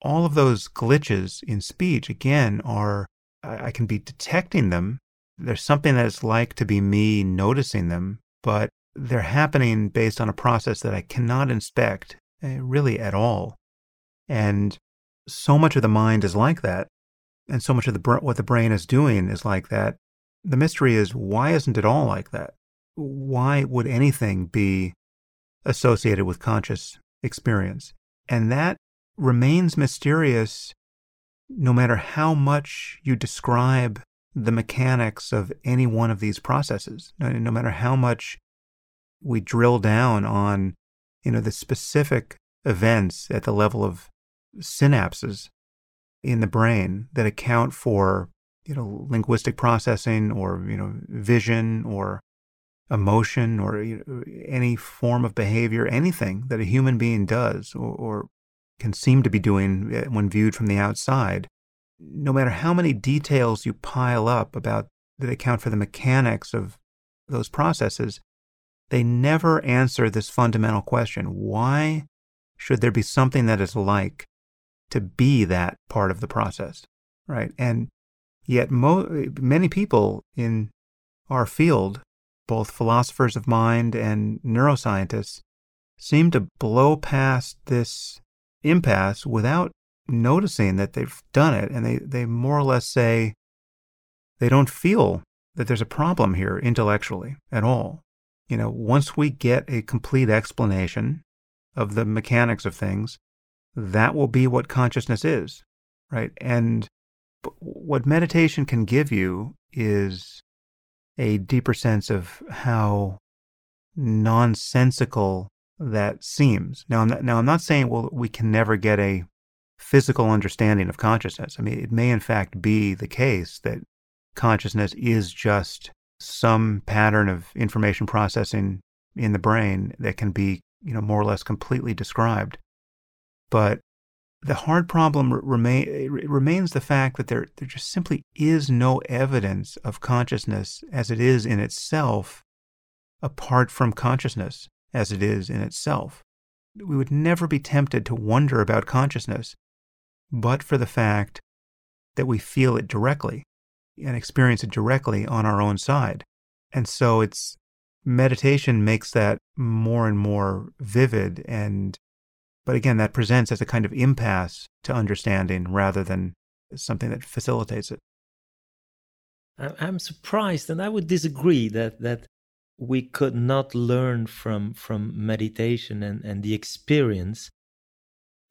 all of those glitches in speech again are I, I can be detecting them. There's something that it's like to be me noticing them, but they're happening based on a process that I cannot inspect uh, really at all. And so much of the mind is like that and so much of the what the brain is doing is like that. The mystery is why isn't it all like that? Why would anything be associated with conscious experience? And that remains mysterious no matter how much you describe the mechanics of any one of these processes, no, no matter how much we drill down on, you know, the specific events at the level of synapses in the brain that account for you know linguistic processing or you know vision or emotion or you know, any form of behavior anything that a human being does or, or can seem to be doing eh, when viewed from the outside no matter how many details you pile up about that account for the mechanics of those processes they never answer this fundamental question why should there be something that is like to be that part of the process, right? And yet, mo- many people in our field, both philosophers of mind and neuroscientists, seem to blow past this impasse without noticing that they've done it. And they, they more or less say they don't feel that there's a problem here intellectually at all. You know, once we get a complete explanation of the mechanics of things, that will be what consciousness is, right? And what meditation can give you is a deeper sense of how nonsensical that seems. Now, I'm not, now I'm not saying well we can never get a physical understanding of consciousness. I mean, it may in fact be the case that consciousness is just some pattern of information processing in the brain that can be, you know, more or less completely described. But the hard problem remain, remains the fact that there, there just simply is no evidence of consciousness as it is in itself apart from consciousness as it is in itself. We would never be tempted to wonder about consciousness but for the fact that we feel it directly and experience it directly on our own side. And so it's meditation makes that more and more vivid and but again that presents as a kind of impasse to understanding rather than something that facilitates it. I'm surprised and I would disagree that that we could not learn from from meditation and, and the experience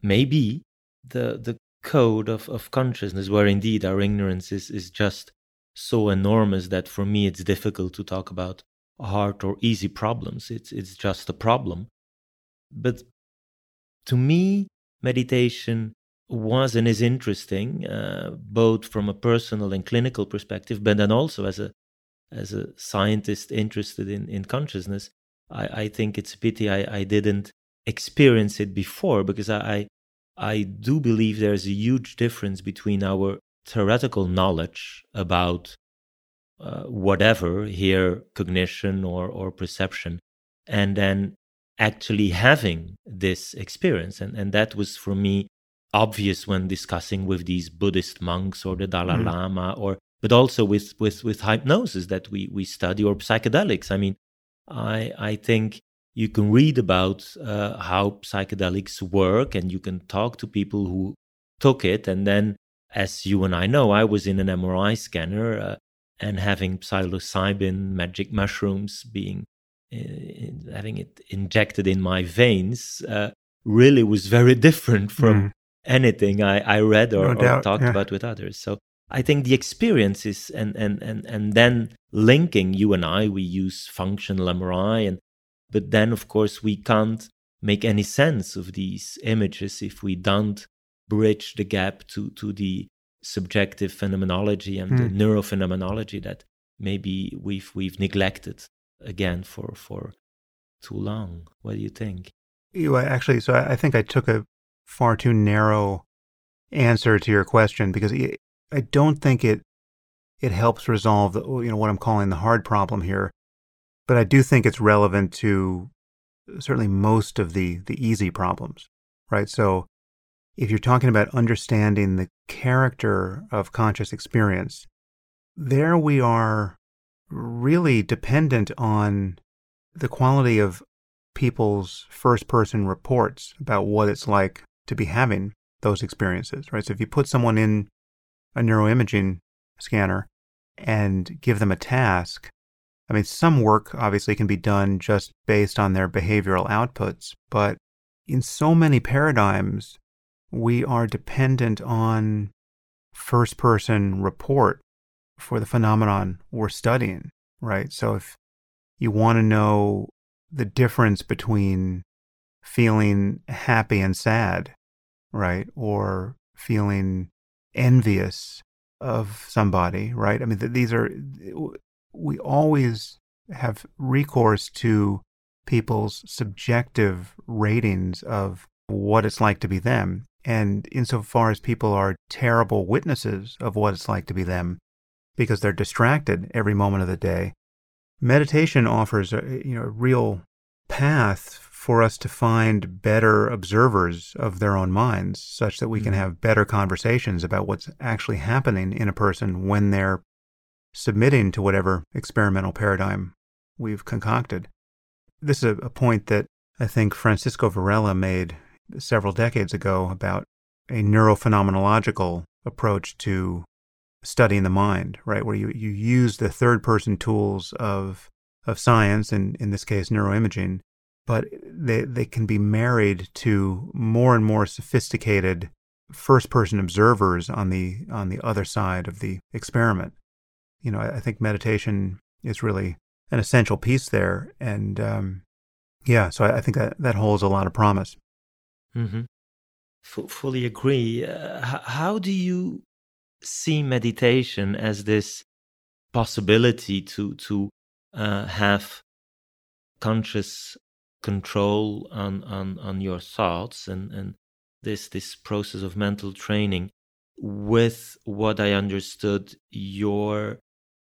maybe the the code of, of consciousness where indeed our ignorance is, is just so enormous that for me it's difficult to talk about hard or easy problems. It's, it's just a problem. But to me, meditation was and is interesting, uh, both from a personal and clinical perspective, but then also as a as a scientist interested in, in consciousness. I, I think it's a pity I, I didn't experience it before because I, I do believe there's a huge difference between our theoretical knowledge about uh, whatever here cognition or, or perception and then actually having this experience. And, and that was for me obvious when discussing with these buddhist monks or the dalai mm. lama or but also with, with, with hypnosis that we, we study or psychedelics. I mean i i think you can read about uh, how psychedelics work and you can talk to people who took it. And then as you and i know i was in an mri scanner uh, and having psilocybin magic mushrooms being having it injected in my veins uh, really was very different from mm. anything I, I read or, no or talked yeah. about with others so I think the experiences and, and, and, and then linking you and I, we use functional MRI and but then, of course, we can't make any sense of these images if we don't bridge the gap to, to the subjective phenomenology and mm. the neurophenomenology that maybe we've we've neglected again for for too long. What do you think? You actually, so I think I took a far too narrow answer to your question because I don't think it it helps resolve the, you know what I'm calling the hard problem here but I do think it's relevant to certainly most of the the easy problems, right? So if you're talking about understanding the character of conscious experience, there we are really dependent on the quality of people's first person reports about what it's like to be having those experiences, right? So if you put someone in a neuroimaging scanner and give them a task, I mean, some work obviously can be done just based on their behavioral outputs, but in so many paradigms, we are dependent on first person report for the phenomenon we're studying, right? So if you want to know the difference between feeling happy and sad, right? Or feeling envious of somebody, right? I mean, these are we always have recourse to people's subjective ratings of what it's like to be them. And insofar as people are terrible witnesses of what it's like to be them, because they're distracted every moment of the day, meditation offers a, you know, a real path for us to find better observers of their own minds, such that we can mm-hmm. have better conversations about what's actually happening in a person when they're submitting to whatever experimental paradigm we've concocted. This is a, point that I think Francisco Varela made several decades ago about a neurophenomenological approach to studying the mind, right? Where you, you use the third person tools of, of science, and in this case, neuroimaging, but they, they can be married to more and more sophisticated first person observers on the on the other side of the experiment. You know, I, I think meditation is really an essential piece there, and um, yeah, so I, I, think that that holds a lot of promise. Mm-hmm. F- fully agree. Uh, h- how do you see meditation as this possibility to to uh, have conscious control on, on, on your thoughts and, and this this process of mental training with what I understood your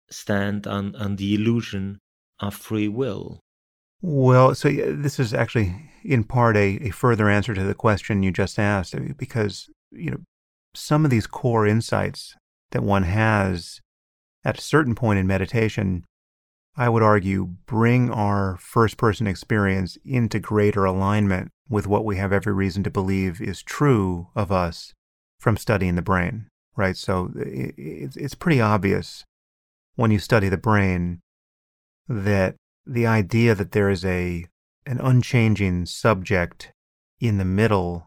stand on, on the illusion of free will. Well, so this is actually in part a, a further answer to the question you just asked, because you know some of these core insights that one has at a certain point in meditation I would argue, bring our first person experience into greater alignment with what we have every reason to believe is true of us from studying the brain, right? So it's pretty obvious when you study the brain that the idea that there is a an unchanging subject in the middle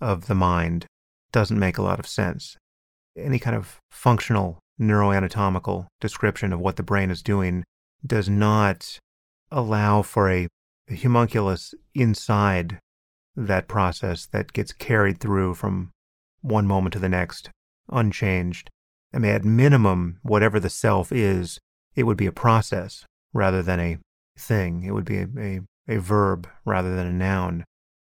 of the mind doesn't make a lot of sense. Any kind of functional neuroanatomical description of what the brain is doing does not allow for a, homunculus inside that process that gets carried through from one moment to the next, unchanged. I mean, at minimum, whatever the self is, it would be a process rather than a thing. It would be a, a, a verb rather than a noun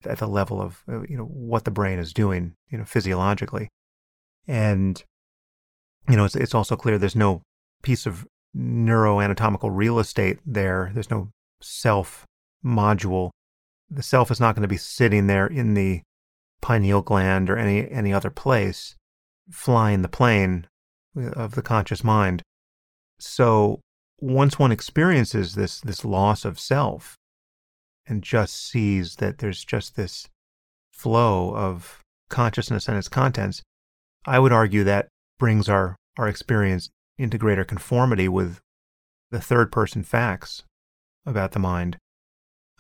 at the level of uh, you know what the brain is doing, you know, physiologically. And you know, it's it's also clear there's no piece of neuroanatomical real estate there. There's no self module. The self is not going to be sitting there in the pineal gland or any, any other place flying the plane of the conscious mind. So once one experiences this, this loss of self and just sees that there's just this flow of consciousness and its contents, I would argue that brings our, our experience into greater conformity with the third person facts about the mind.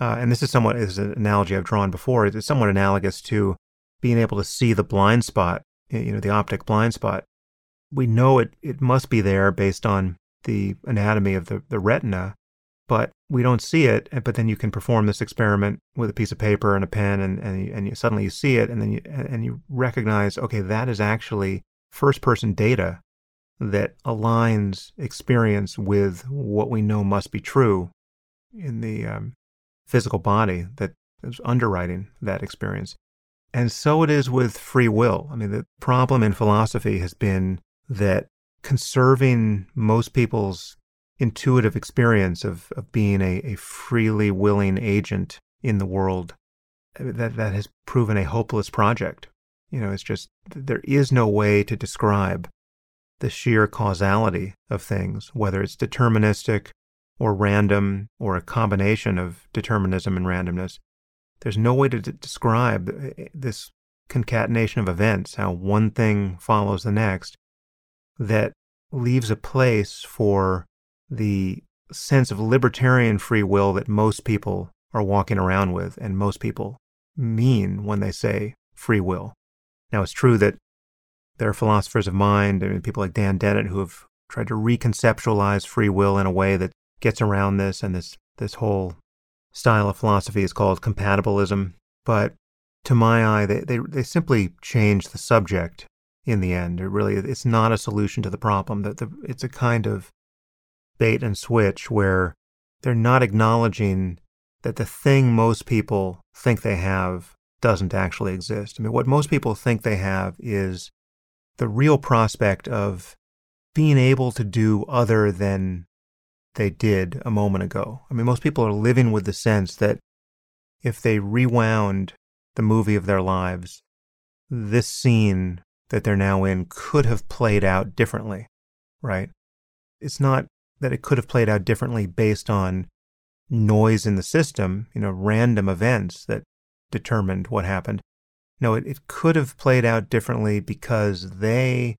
Uh, and this is somewhat is an analogy I've drawn before. It's somewhat analogous to being able to see the blind spot, you know, the optic blind spot. We know it, it must be there based on the anatomy of the, the retina, but we don't see it. But then you can perform this experiment with a piece of paper and a pen, and, and, you, and you, suddenly you see it, and then you, and you recognize, okay, that is actually first person data that aligns experience with what we know must be true in the um, physical body that is underwriting that experience. And so it is with free will. I mean, the problem in philosophy has been that conserving most people's intuitive experience of, of being a, a freely willing agent in the world, that, that has proven a hopeless project. You know, it's just, there is no way to describe the sheer causality of things, whether it's deterministic or random or a combination of determinism and randomness. There's no way to d- describe uh, this concatenation of events, how one thing follows the next, that leaves a place for the sense of libertarian free will that most people are walking around with and most people mean when they say free will. Now, it's true that there are philosophers of mind, I mean, people like Dan Dennett, who have tried to reconceptualize free will in a way that gets around this, and this this whole style of philosophy is called compatibilism. But to my eye, they, they, they simply change the subject in the end. It really, it's not a solution to the problem. That it's a kind of bait and switch where they're not acknowledging that the thing most people think they have doesn't actually exist. I mean, what most people think they have is the real prospect of being able to do other than they did a moment ago. I mean, most people are living with the sense that if they rewound the movie of their lives, this scene that they're now in could have played out differently, right? It's not that it could have played out differently based on noise in the system, you know, random events that determined what happened. No, it, it could have played out differently because they,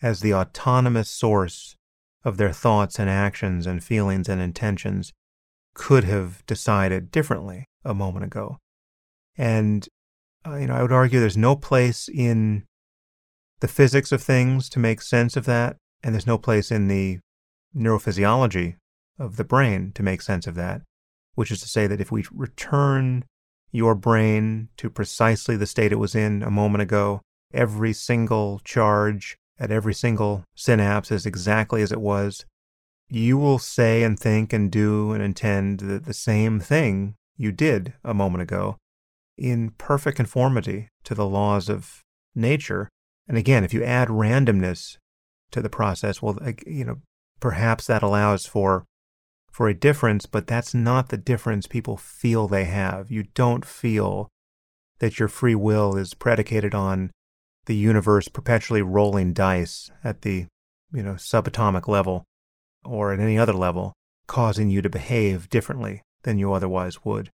as the autonomous source of their thoughts and actions and feelings and intentions, could have decided differently a moment ago. And, uh, you know, I would argue there's no place in the physics of things to make sense of that, and there's no place in the neurophysiology of the brain to make sense of that, which is to say that if we return your brain to precisely the state it was in a moment ago, every single charge at every single synapse is exactly as it was, you will say and think and do and intend the, the same thing you did a moment ago in perfect conformity to the laws of nature. And again, if you add randomness to the process, well, you know, perhaps that allows for for a difference, but that's not the difference people feel they have. You don't feel that your free will is predicated on the universe perpetually rolling dice at the, you know, subatomic level or at any other level, causing you to behave differently than you otherwise would.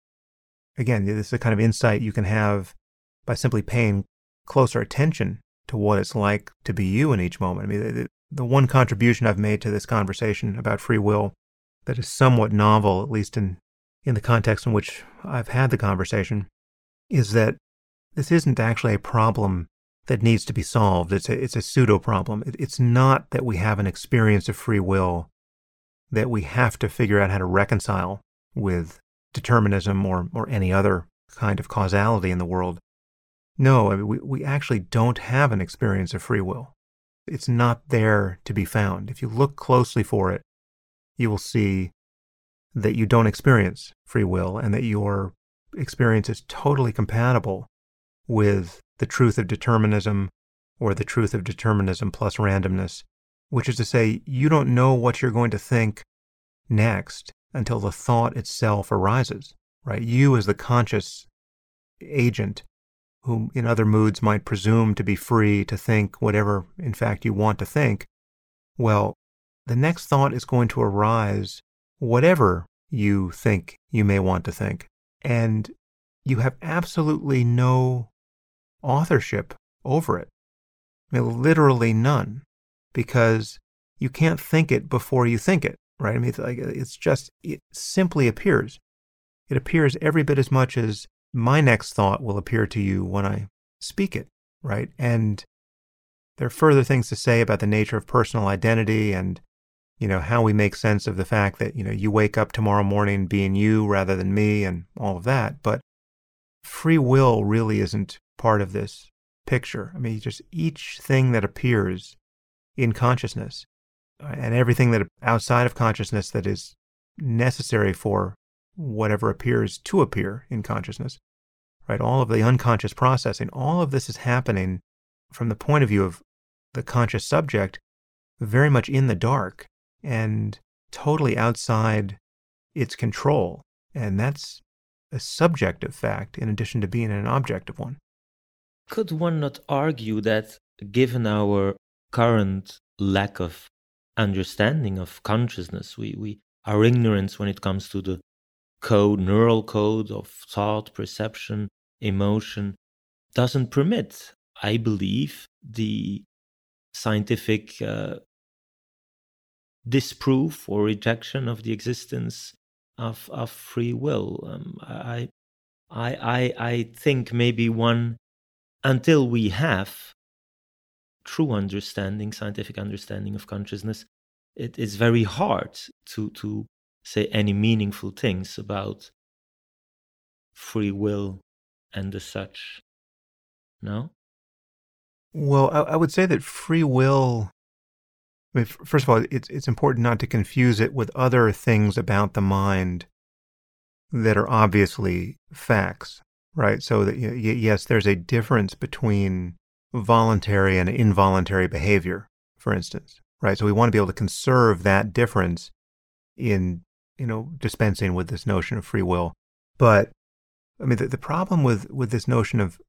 Again, this is the kind of insight you can have by simply paying closer attention to what it's like to be you in each moment. I mean, the, one contribution I've made to this conversation about free will that is somewhat novel, at least in, in the context in which I've had the conversation, is that this isn't actually a problem that needs to be solved. It's a, it's a pseudo problem. It, it's not that we have an experience of free will that we have to figure out how to reconcile with determinism or, or any other kind of causality in the world. No, I mean, we, we actually don't have an experience of free will. It's not there to be found. If you look closely for it, you will see that you don't experience free will and that your experience is totally compatible with the truth of determinism or the truth of determinism plus randomness, which is to say, you don't know what you're going to think next until the thought itself arises, right? You, as the conscious agent, whom in other moods might presume to be free to think whatever, in fact, you want to think, well, the next thought is going to arise, whatever you think you may want to think. And you have absolutely no authorship over it. I mean, literally none, because you can't think it before you think it, right? I mean, it's, like, it's just, it simply appears. It appears every bit as much as my next thought will appear to you when I speak it, right? And there are further things to say about the nature of personal identity and you know, how we make sense of the fact that, you know, you wake up tomorrow morning being you rather than me and all of that. But free will really isn't part of this picture. I mean, just each thing that appears in consciousness uh, and everything that outside of consciousness that is necessary for whatever appears to appear in consciousness, right? All of the unconscious processing, all of this is happening from the point of view of the conscious subject very much in the dark and totally outside its control. And that's a subjective fact in addition to being an objective one. Could one not argue that given our current lack of understanding of consciousness, we, we our ignorance when it comes to the code, neural code of thought, perception, emotion, doesn't permit, I believe, the scientific uh, disproof or rejection of the existence of of free will. Um, I, I, I, I think maybe one until we have true understanding, scientific understanding of consciousness, it is very hard to to say any meaningful things about free will and the such. No. Well, I, I would say that free will I mean, first of all, it's it's important not to confuse it with other things about the mind that are obviously facts, right? So that yes, there's a difference between voluntary and involuntary behavior, for instance, right? So we want to be able to conserve that difference in you know dispensing with this notion of free will. But I mean, the, the problem with with this notion of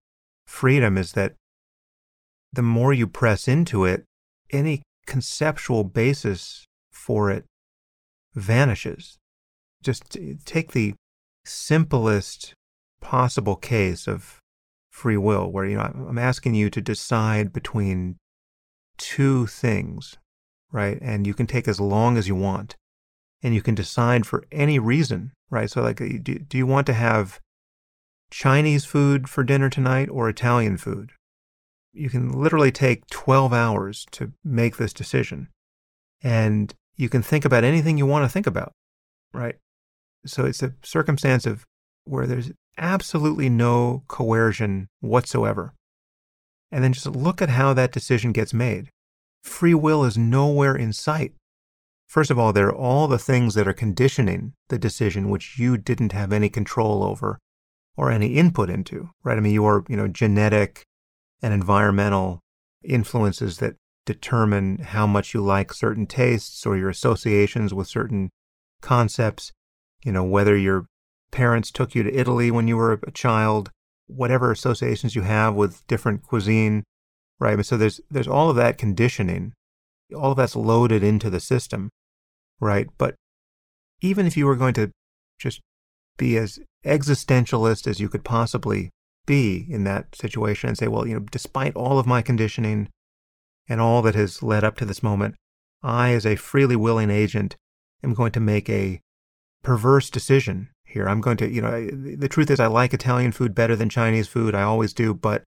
freedom is that the more you press into it, any conceptual basis for it vanishes. Just take the simplest possible case of free will, where you know I'm asking you to decide between two things, right? And you can take as long as you want, and you can decide for any reason right? So, like, do, do you want to have Chinese food for dinner tonight or Italian food? You can literally take 12 hours to make this decision. And you can think about anything you want to think about, right? So it's a circumstance of where there's absolutely no coercion whatsoever. And then just look at how that decision gets made. Free will is nowhere in sight. First of all, there are all the things that are conditioning the decision which you didn't have any control over or any input into, right? I mean, your, you know, genetic and environmental influences that determine how much you like certain tastes or your associations with certain concepts, you know, whether your parents took you to Italy when you were a child, whatever associations you have with different cuisine, right? So there's there's all of that conditioning. All of that's loaded into the system, right? But even if you were going to just be as existentialist as you could possibly be in that situation and say, well, you know, despite all of my conditioning and all that has led up to this moment, I, as a freely willing agent, am going to make a perverse decision here. I'm going to, you know, the truth is I like Italian food better than Chinese food. I always do, but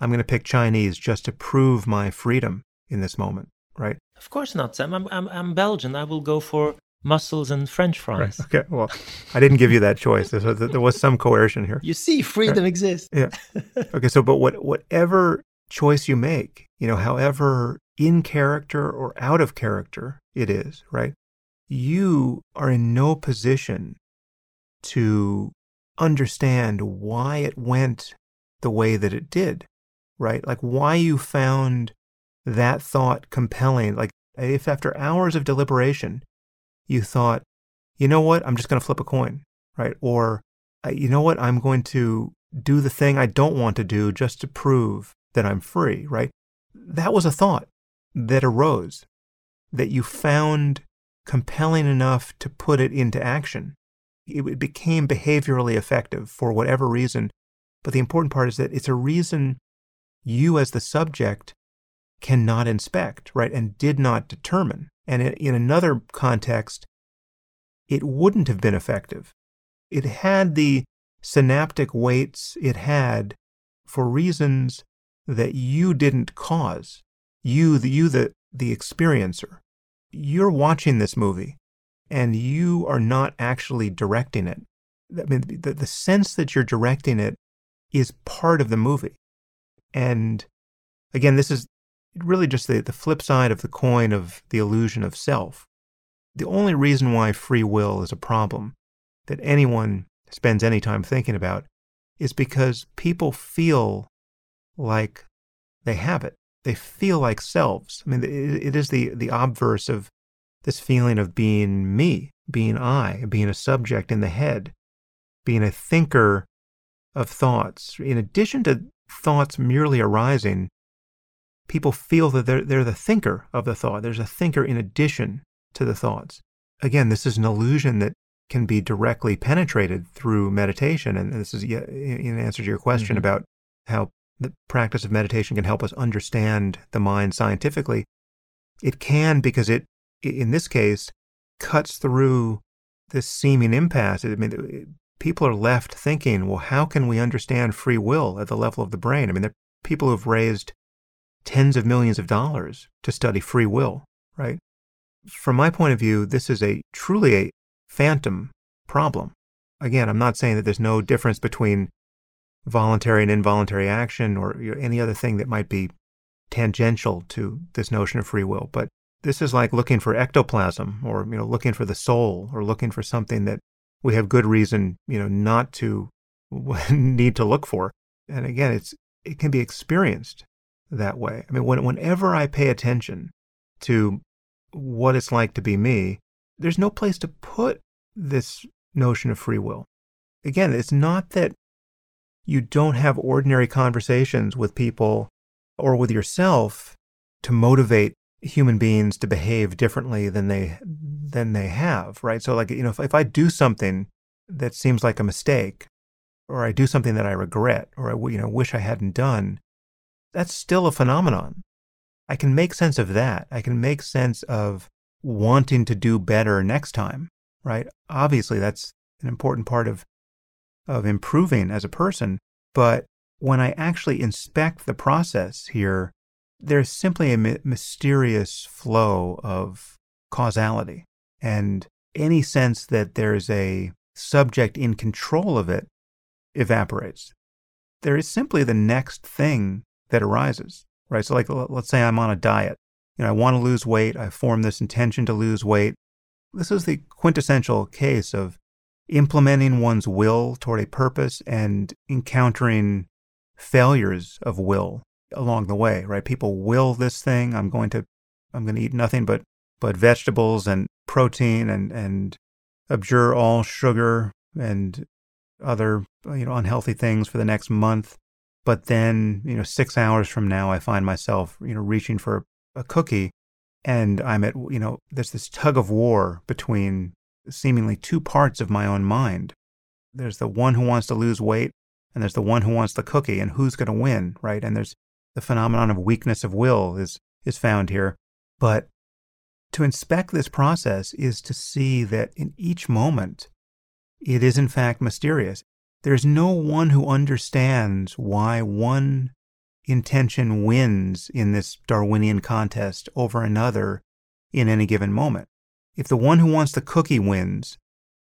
I'm going to pick Chinese just to prove my freedom in this moment, right? Of course not, Sam. I'm, I'm, I'm Belgian. I will go for mussels and French fries. Right. Okay. Well, I didn't give you that choice. So there was some coercion here. You see, freedom right. exists. Yeah. Okay. So, but what, whatever choice you make, you know, however in character or out of character it is, right? You are in no position to understand why it went the way that it did, right? Like why you found that thought compelling. Like if after hours of deliberation, you thought, you know what, I'm just going to flip a coin, right? Or, you know what, I'm going to do the thing I don't want to do just to prove that I'm free, right? That was a thought that arose that you found compelling enough to put it into action. It became behaviorally effective for whatever reason. But the important part is that it's a reason you, as the subject, cannot inspect, right? And did not determine. And in another context, it wouldn't have been effective. It had the synaptic weights it had for reasons that you didn't cause. You, the, you, the, the experiencer. You're watching this movie and you are not actually directing it. I mean, the, the sense that you're directing it is part of the movie. And again, this is really just the, the flip side of the coin of the illusion of self. The only reason why free will is a problem that anyone spends any time thinking about is because people feel like they have it. They feel like selves. I mean, it is the, the obverse of this feeling of being me, being I, being a subject in the head, being a thinker of thoughts. In addition to thoughts merely arising, people feel that they're, they're the thinker of the thought. There's a thinker in addition to the thoughts. Again, this is an illusion that can be directly penetrated through meditation. And this is in answer to your question mm-hmm. about how the practice of meditation can help us understand the mind scientifically. It can because it, in this case, cuts through this seeming impasse. I mean, people are left thinking, well, how can we understand free will at the level of the brain? I mean, there are people who've raised tens of millions of dollars to study free will, right? From my point of view, this is a truly a phantom problem. Again, I'm not saying that there's no difference between voluntary and involuntary action or any other thing that might be tangential to this notion of free will, but this is like looking for ectoplasm or you know looking for the soul or looking for something that we have good reason you know not to need to look for and again it's it can be experienced that way. I mean, when, whenever I pay attention to what it's like to be me, there's no place to put this notion of free will. Again, it's not that you don't have ordinary conversations with people or with yourself to motivate human beings to behave differently than they than they have, right? So like, you know, if, if I do something that seems like a mistake or I do something that I regret or I you know wish I hadn't done, that's still a phenomenon. I can make sense of that. I can make sense of wanting to do better next time, right? Obviously, that's an important part of of improving as a person. But when I actually inspect the process here, there's simply a my- mysterious flow of causality and any sense that there's a subject in control of it evaporates. There is simply the next thing that arises, right? So, like, let's say I'm on a diet. You know, I want to lose weight. I form this intention to lose weight. This is the quintessential case of implementing one's will toward a purpose and encountering failures of will along the way, right? People will this thing. I'm going to, I'm going to eat nothing but, but vegetables and protein and, and abjure all sugar and other, you know, unhealthy things for the next month. But then, you know, six hours from now, I find myself, you know, reaching for a cookie and I'm at, you know, there's this tug of war between seemingly two parts of my own mind. There's the one who wants to lose weight and there's the one who wants the cookie and who's going to win, right? And there's the phenomenon of weakness of will is, is found here. But to inspect this process is to see that in each moment, it is in fact mysterious. There's no one who understands why one intention wins in this Darwinian contest over another in any given moment. If the one who wants the cookie wins,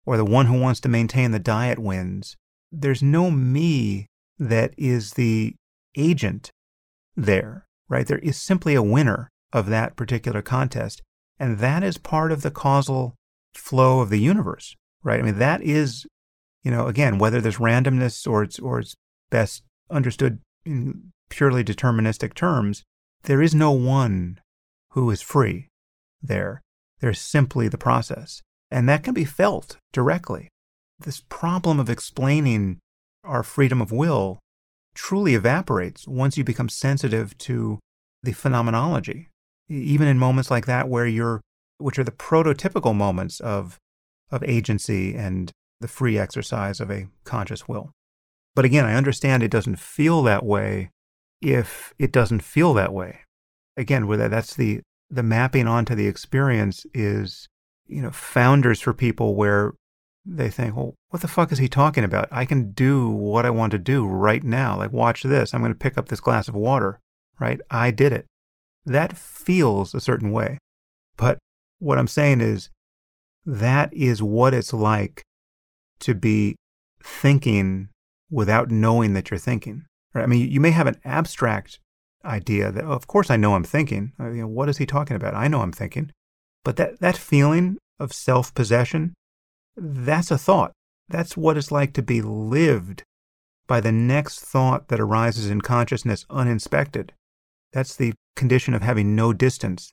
or the one who wants to maintain the diet wins, there's no me that is the agent there, right? There is simply a winner of that particular contest. And that is part of the causal flow of the universe, right? I mean, that is, you know, again, whether there's randomness or it's, or it's best understood in purely deterministic terms, there is no one who is free there. There's simply the process. And that can be felt directly. This problem of explaining our freedom of will truly evaporates once you become sensitive to the phenomenology. Even in moments like that where you're, which are the prototypical moments of, of agency and the free exercise of a conscious will. But again, I understand it doesn't feel that way if it doesn't feel that way. Again, where that's the, the mapping onto the experience is, you know, founders for people where they think, well, what the fuck is he talking about? I can do what I want to do right now. Like, watch this. I'm going to pick up this glass of water, right? I did it. That feels a certain way. But what I'm saying is that is what it's like to be thinking without knowing that you're thinking. Right? I mean, you may have an abstract idea that, oh, of course, I know I'm thinking. Uh, you know, what is he talking about? I know I'm thinking. But that, that feeling of self possession, that's a thought. That's what it's like to be lived by the next thought that arises in consciousness uninspected. That's the condition of having no distance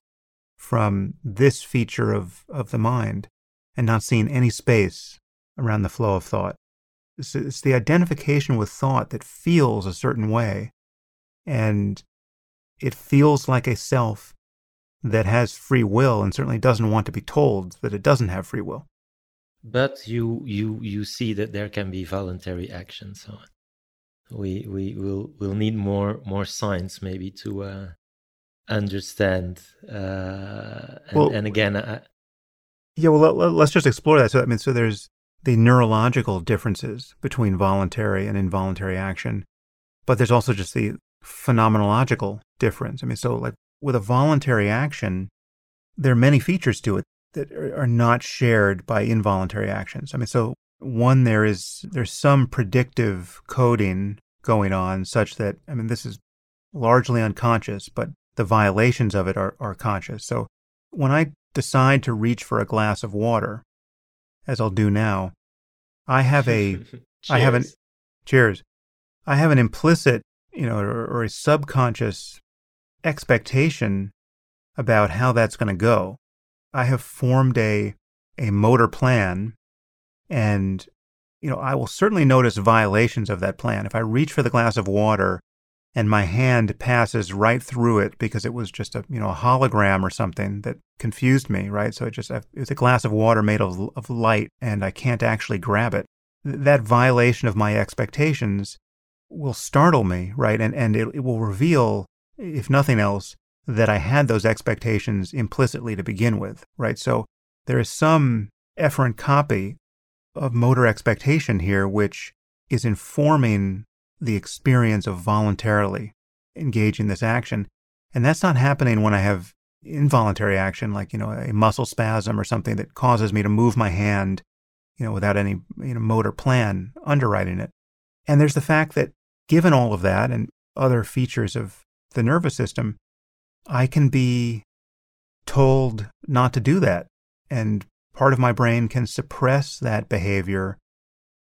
from this feature of, of the mind and not seeing any space around the flow of thought. It's, it's the identification with thought that feels a certain way, and it feels like a self that has free will and certainly doesn't want to be told that it doesn't have free will. But you you you see that there can be voluntary action. So we we will will need more more science maybe to uh, understand. Uh, and, well, and again, I, yeah. Well, let, us just explore that. So I mean, so there's the neurological differences between voluntary and involuntary action, but there's also just the phenomenological difference. I mean, so like with a voluntary action, there are many features to it that are not shared by involuntary actions. I mean, so one, there is, there's some predictive coding going on such that, I mean, this is largely unconscious, but the violations of it are, are conscious. So when I decide to reach for a glass of water, as I'll do now, I have a, I have an, cheers. I have an implicit, you know, or, or a subconscious expectation about how that's going to go. I have formed a, a motor plan and, you know, I will certainly notice violations of that plan. If I reach for the glass of water and my hand passes right through it because it was just a you know a hologram or something that confused me right? So it just it's a glass of water made of, of light and i can't actually grab it. That violation of my expectations will startle me right? And and it, it will reveal if nothing else that i had those expectations implicitly to begin with right? So there is some efferent copy of motor expectation here, which is informing the experience of voluntarily engaging this action. And that's not happening when I have involuntary action, like, you know, a muscle spasm or something that causes me to move my hand, you know, without any you know, motor plan underwriting it. And there's the fact that given all of that and other features of the nervous system, I can be told not to do that. And part of my brain can suppress that behavior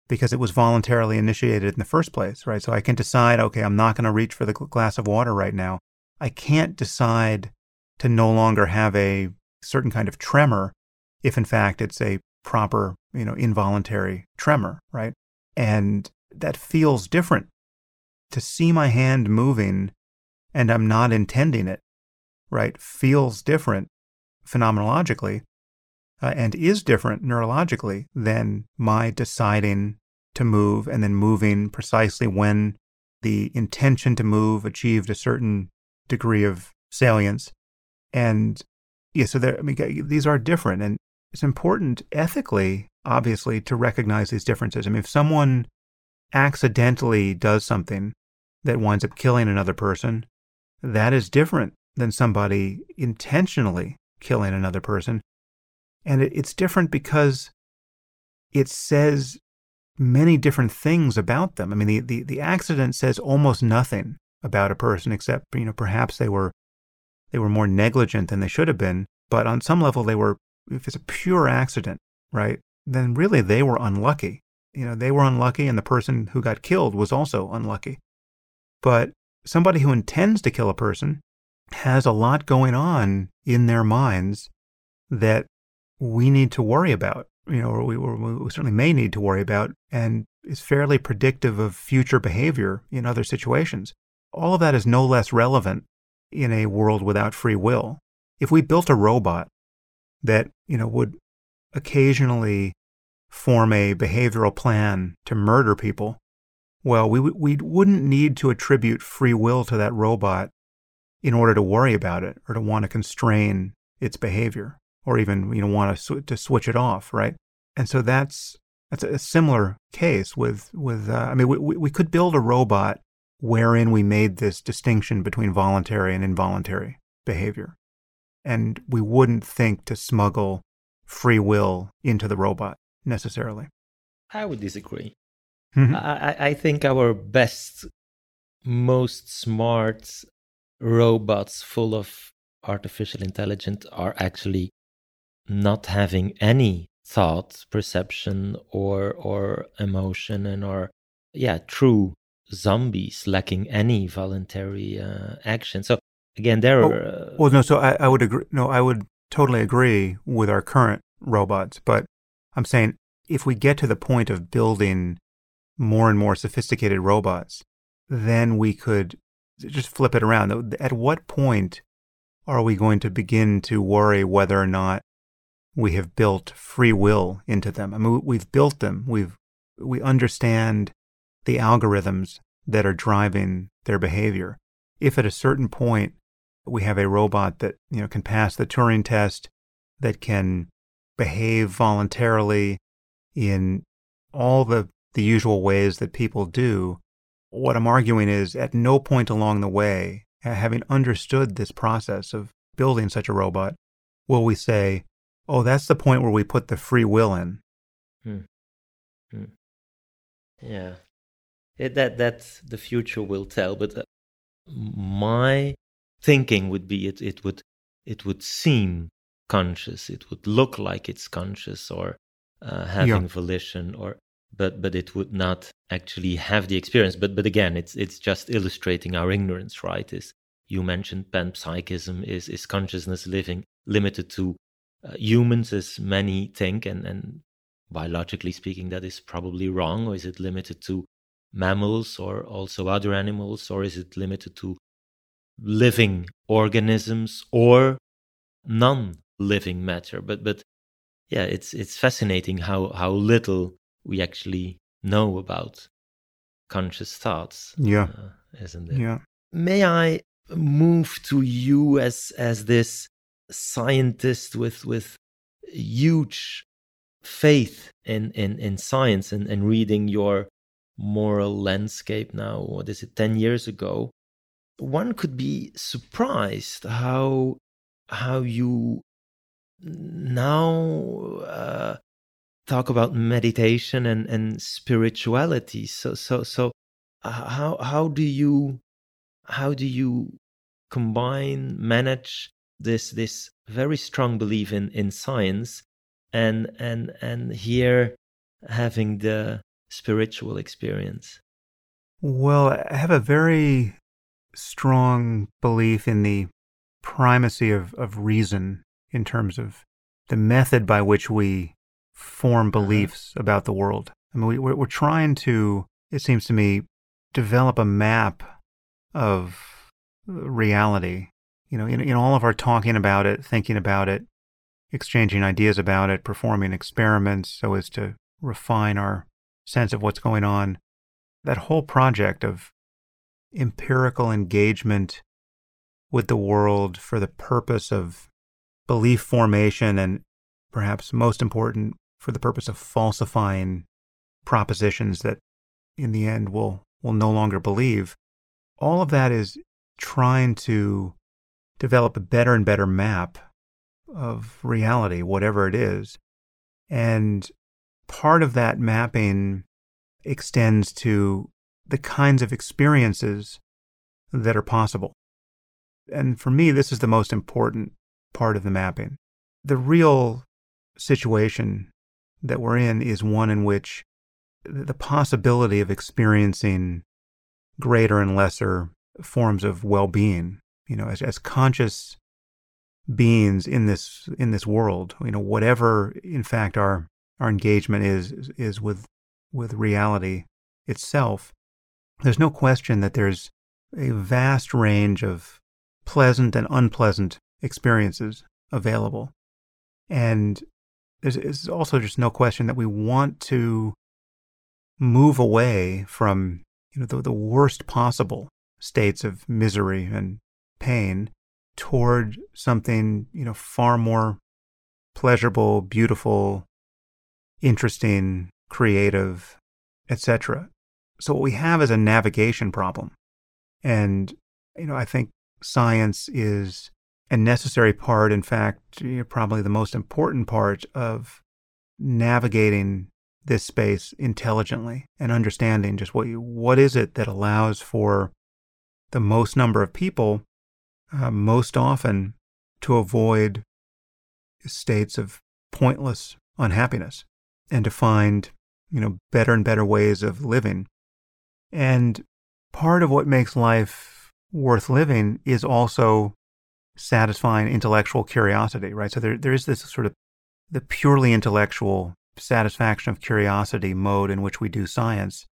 because it was voluntarily initiated in the first place, right? So I can decide, okay, I'm not going to reach for the glass of water right now. I can't decide to no longer have a certain kind of tremor if in fact it's a proper, you know, involuntary tremor, right? And that feels different to see my hand moving and I'm not intending it, right? Feels different phenomenologically uh, and is different neurologically than my deciding to move and then moving precisely when the intention to move achieved a certain degree of salience. And yeah, so there, I mean, these are different. And it's important ethically, obviously, to recognize these differences. I mean, if someone accidentally does something that winds up killing another person, that is different than somebody intentionally killing another person. And it, it's different because it says many different things about them. I mean, the, the, the accident says almost nothing about a person except, you know, perhaps they were they were more negligent than they should have been. But on some level they were if it's a pure accident, right, then really they were unlucky. You know, they were unlucky and the person who got killed was also unlucky. But somebody who intends to kill a person has a lot going on in their minds that we need to worry about, you know, or we, or we certainly may need to worry about, and is fairly predictive of future behavior in other situations. All of that is no less relevant in a world without free will. If we built a robot that, you know, would occasionally form a behavioral plan to murder people, well, we, we wouldn't need to attribute free will to that robot in order to worry about it or to want to constrain its behavior or even you know want to sw- to switch it off, right? And so that's that's a similar case with with uh, I mean we we could build a robot wherein we made this distinction between voluntary and involuntary behavior, and we wouldn't think to smuggle free will into the robot necessarily. I would disagree. Mm-hmm. I, I think our best, most smart robots full of artificial intelligence are actually not having any thought, perception, or or emotion, and are yeah true zombies lacking any voluntary uh, action. So again, there oh, are. Uh, well, no. So I, I would agree. No, I would totally agree with our current robots, but I'm saying if we get to the point of building more and more sophisticated robots, then we could just flip it around. At what point are we going to begin to worry whether or not we have built free will into them. I mean, we've built them. We've we understand the algorithms that are driving their behavior. If at a certain point we have a robot that you know can pass the Turing test, that can behave voluntarily in all the the usual ways that people do, what I'm arguing is at no point along the way, having understood this process of building such a robot, will we say, Oh, that's the point where we put the free will in. Hmm. Hmm. Yeah, it, that that's the future will tell. But uh, my thinking would be it it would it would seem conscious. It would look like it's conscious or uh, having yeah. volition, or but but it would not actually have the experience. But but again, it's it's just illustrating our ignorance, right? Is you mentioned panpsychism is is consciousness living limited to humans as many think, and, and biologically speaking, that is probably wrong? Or is it limited to mammals or also other animals? Or is it limited to living organisms or non living matter? But, but yeah, it's, it's fascinating how, how little we actually know about conscious thoughts. Yeah. Uh, isn't it? Yeah. May I move to you as as this scientist with with huge faith in in in science and, and reading your moral landscape now what is it 10 years ago one could be surprised how how you now uh, talk about meditation and, and spirituality. So so so uh, how how do you how do you combine manage this this very strong belief in in science and and and here having the spiritual experience? Well, I have a very strong belief in the primacy of, of reason in terms of the method by which we form uh-huh. beliefs uh-huh. about the world. I mean, we, we're, we're trying to, it seems to me, develop a map of reality. You know, in, in all of our talking about it, thinking about it, exchanging ideas about it, performing experiments so as to refine our sense of what's going on. That whole project of empirical engagement with the world for the purpose of belief formation and perhaps most important for the purpose of falsifying propositions that in the end will will no longer believe all of that is trying to develop a better and better map of reality whatever it is and part of that mapping extends to the kinds of experiences that are possible and for me, this is the most important part of the mapping. The real situation that we're in is one in which the possibility of experiencing greater and lesser forms of well-being, you know, as, as conscious beings in this in this world, you know, whatever in fact our our engagement is is with with reality itself, there's no question that there's a vast range of pleasant and unpleasant experiences available. And there's, also just no question that we want to move away from you know, the, the worst possible states of misery and pain toward something you know far more pleasurable, beautiful, interesting, creative, etc. So what we have is a navigation problem. And you know, I think science is a necessary part, in fact, probably the most important part of navigating this space intelligently and understanding just what you, what is it that allows for the most number of people uh, most often to avoid states of pointless unhappiness and to find you know better and better ways of living and part of what makes life worth living is also satisfying intellectual curiosity, right? So there, there is this sort of the purely intellectual satisfaction of curiosity mode in which we do science.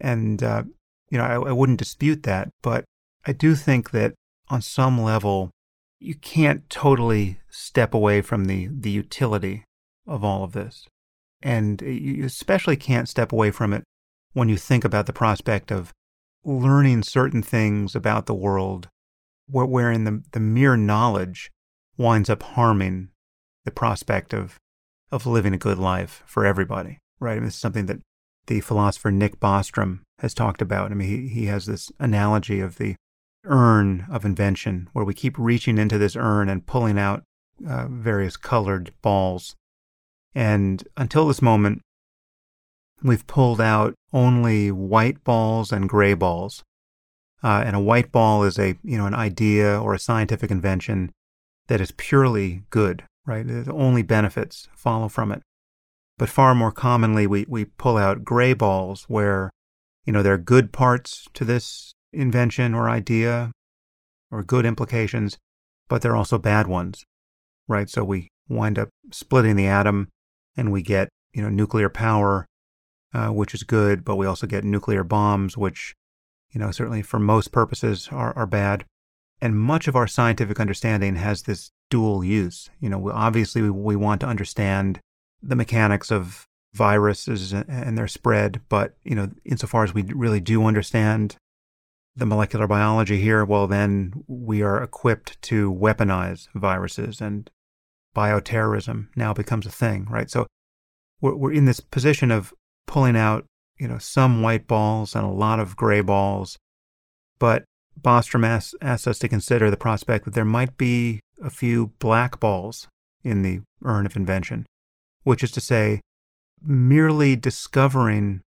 And, uh, you know, I, I wouldn't dispute that, but I do think that on some level, you can't totally step away from the, the utility of all of this. And you especially can't step away from it when you think about the prospect of learning certain things about the world wherein the, the mere knowledge winds up harming the prospect of, of living a good life for everybody, right? I mean, this is something that the philosopher Nick Bostrom has talked about. I mean, he, he has this analogy of the urn of invention, where we keep reaching into this urn and pulling out uh, various colored balls. And until this moment, we've pulled out only white balls and gray balls. Uh, and a white ball is a you know an idea or a scientific invention that is purely good, right? The only benefits follow from it. But far more commonly, we, we pull out gray balls where you know there are good parts to this invention or idea or good implications, but there are also bad ones, right? So we wind up splitting the atom and we get you know nuclear power uh, which is good, but we also get nuclear bombs, which, you know, certainly for most purposes are, are bad. And much of our scientific understanding has this dual use. You know, obviously we, we want to understand the mechanics of viruses and their spread, but, you know, insofar as we really do understand the molecular biology here, well, then we are equipped to weaponize viruses and bioterrorism now becomes a thing, right? So we're, we're in this position of pulling out, you know, some white balls and a lot of gray balls. But Bostrom asks, asks us to consider the prospect that there might be a few black balls in the urn of invention, which is to say, merely discovering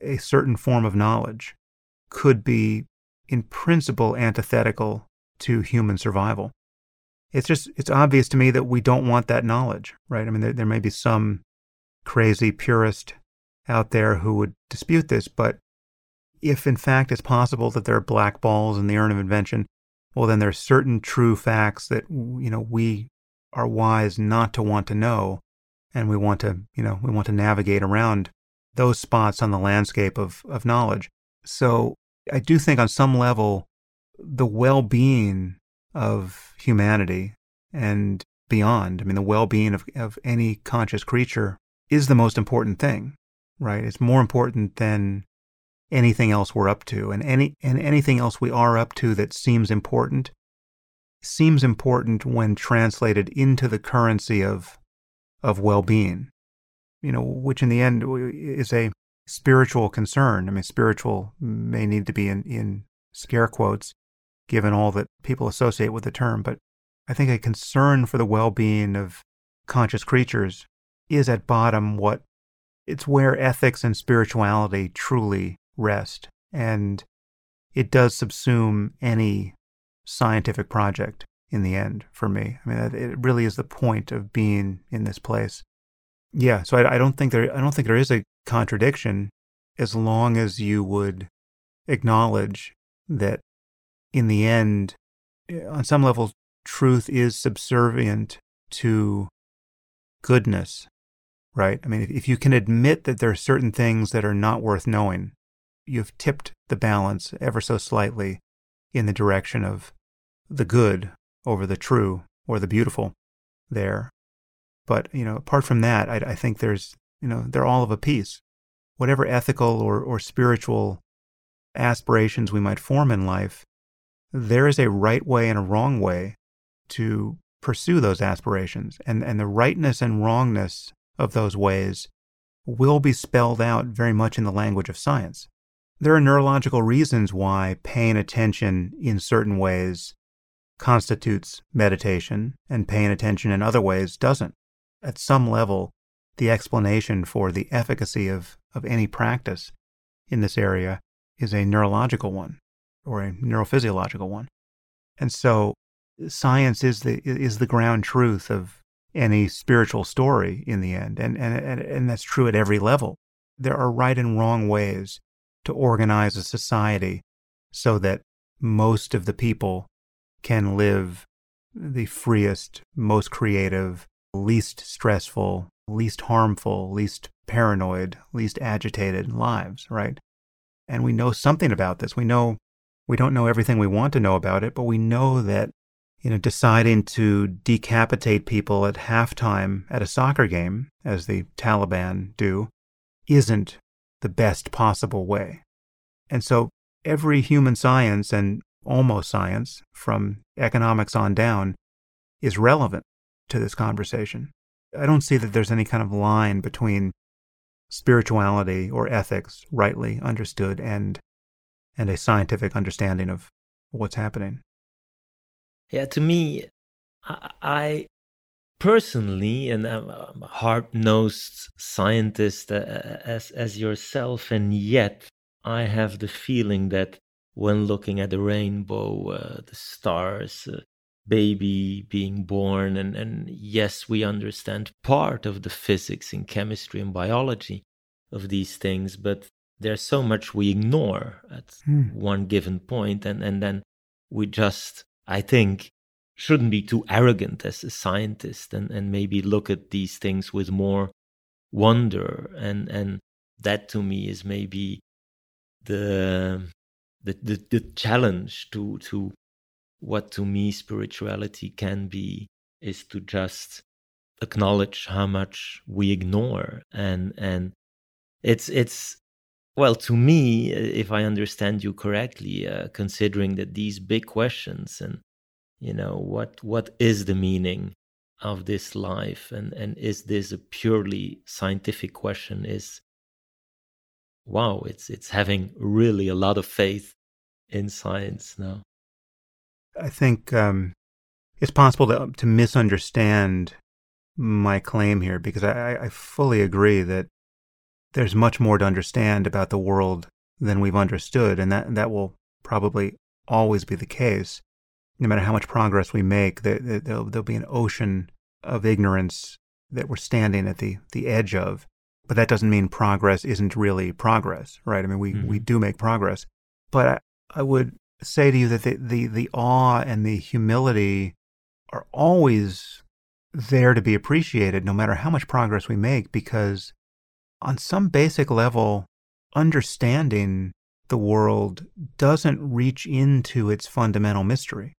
a certain form of knowledge could be, in principle, antithetical to human survival. It's just, it's obvious to me that we don't want that knowledge, right? I mean, there, there may be some crazy purist out there who would dispute this, but if in fact it's possible that there are black balls in the urn of invention, well, then there are certain true facts that, you know, we are wise not to want to know. And we want to, you know, we want to navigate around those spots on the landscape of, of knowledge. So I do think on some level, the well being of humanity and beyond, I mean, the well being of, of any conscious creature is the most important thing, right? It's more important than anything else we're up to. And any and anything else we are up to that seems important seems important when translated into the currency of of well-being. You know, which in the end is a spiritual concern. I mean, spiritual may need to be in, in scare quotes, given all that people associate with the term, but I think a concern for the well being of conscious creatures is at bottom what it's where ethics and spirituality truly rest. And it does subsume any scientific project in the end for me. I mean, it really is the point of being in this place. Yeah, so I, I don't think there I don't think there is a contradiction as long as you would acknowledge that in the end, eh, on some level, truth is subservient to goodness, right? I mean, if, if you can admit that there are certain things that are not worth knowing, you've tipped the balance ever so slightly in the direction of the good over the true or the beautiful there. But, you know, apart from that, I, I think there's, you know, they're all of a piece. Whatever ethical or, or spiritual aspirations we might form in life, there is a right way and a wrong way to pursue those aspirations. And, and the rightness and wrongness of those ways will be spelled out very much in the language of science. There are neurological reasons why paying attention in certain ways constitutes meditation and paying attention in other ways doesn't. At some level, the explanation for the efficacy of, of any practice in this area is a neurological one or a neurophysiological one. And so science is the is the ground truth of any spiritual story in the end. And and and, and that's true at every level. There are right and wrong ways to organize a society so that most of the people can live the freest, most creative, least stressful, least harmful, least paranoid, least agitated lives, right? And we know something about this. We know we don't know everything we want to know about it, but we know that you know deciding to decapitate people at halftime at a soccer game, as the Taliban do, isn't the best possible way. And so every human science and almost science, from economics on down, is relevant to this conversation. I don't see that there's any kind of line between spirituality or ethics, rightly understood, and and a scientific understanding of what's happening. Yeah, to me, I, personally, and I'm a hard-nosed scientist uh, as as yourself, and yet I have the feeling that when looking at the rainbow, uh, the stars, uh, baby being born, and, and yes, we understand part of the physics and chemistry and biology of these things, but there's so much we ignore at hmm. one given point, and, and then we just, I think, shouldn't be too arrogant as a scientist and, and maybe look at these things with more wonder. And and that to me is maybe the the, the, the challenge to to what to me spirituality can be is to just acknowledge how much we ignore and and it's it's well to me if i understand you correctly uh, considering that these big questions and you know what what is the meaning of this life and and is this a purely scientific question is wow it's it's having really a lot of faith in science now i think um, it's possible to, to misunderstand my claim here because I, I fully agree that there's much more to understand about the world than we've understood and that that will probably always be the case no matter how much progress we make, there, will there'll be an ocean of ignorance that we're standing at the, the edge of. But that doesn't mean progress isn't really progress, right? I mean, we, mm-hmm. we do make progress. But I, I would say to you that the, the, the awe and the humility are always there to be appreciated no matter how much progress we make, because on some basic level, understanding the world doesn't reach into its fundamental mystery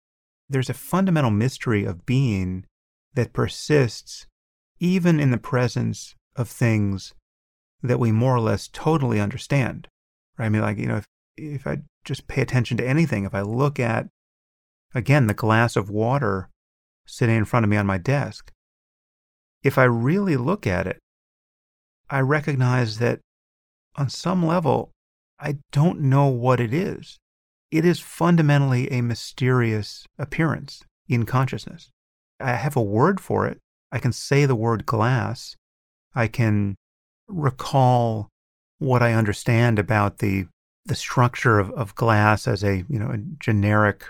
there's a fundamental mystery of being that persists even in the presence of things that we more or less totally understand. Right? I mean, like, you know, if, if I just pay attention to anything, if I look at, again, the glass of water sitting in front of me on my desk, if I really look at it, I recognize that on some level, I don't know what it is it is fundamentally a mysterious appearance in consciousness. I have a word for it. I can say the word glass. I can recall what I understand about the the structure of, of glass as a you know a generic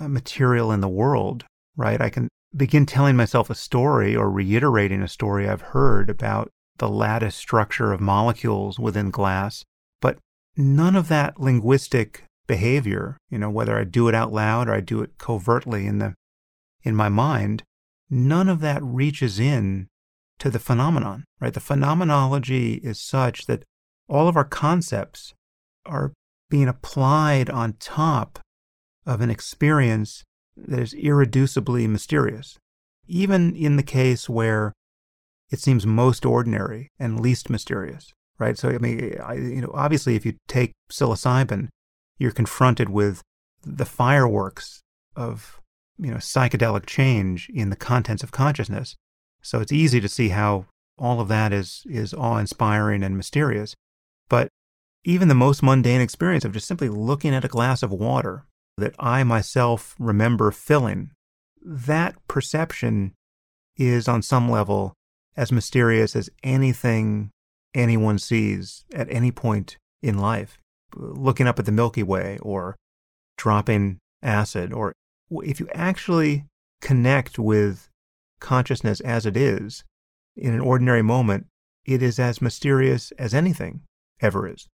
uh, material in the world, right? I can begin telling myself a story or reiterating a story I've heard about the lattice structure of molecules within glass, but none of that linguistic behavior, you know, whether I do it out loud or I do it covertly in the in my mind, none of that reaches in to the phenomenon, right? The phenomenology is such that all of our concepts are being applied on top of an experience that is irreducibly mysterious. Even in the case where it seems most ordinary and least mysterious, right? So, I mean, I, you know, obviously, if you take psilocybin you're confronted with the fireworks of you know psychedelic change in the contents of consciousness. So it's easy to see how all of that is is awe-inspiring and mysterious. But even the most mundane experience of just simply looking at a glass of water that I myself remember filling, that perception is on some level as mysterious as anything anyone sees at any point in life looking up at the Milky Way or dropping acid, or if you actually connect with consciousness as it is in an ordinary moment, it is as mysterious as anything ever is.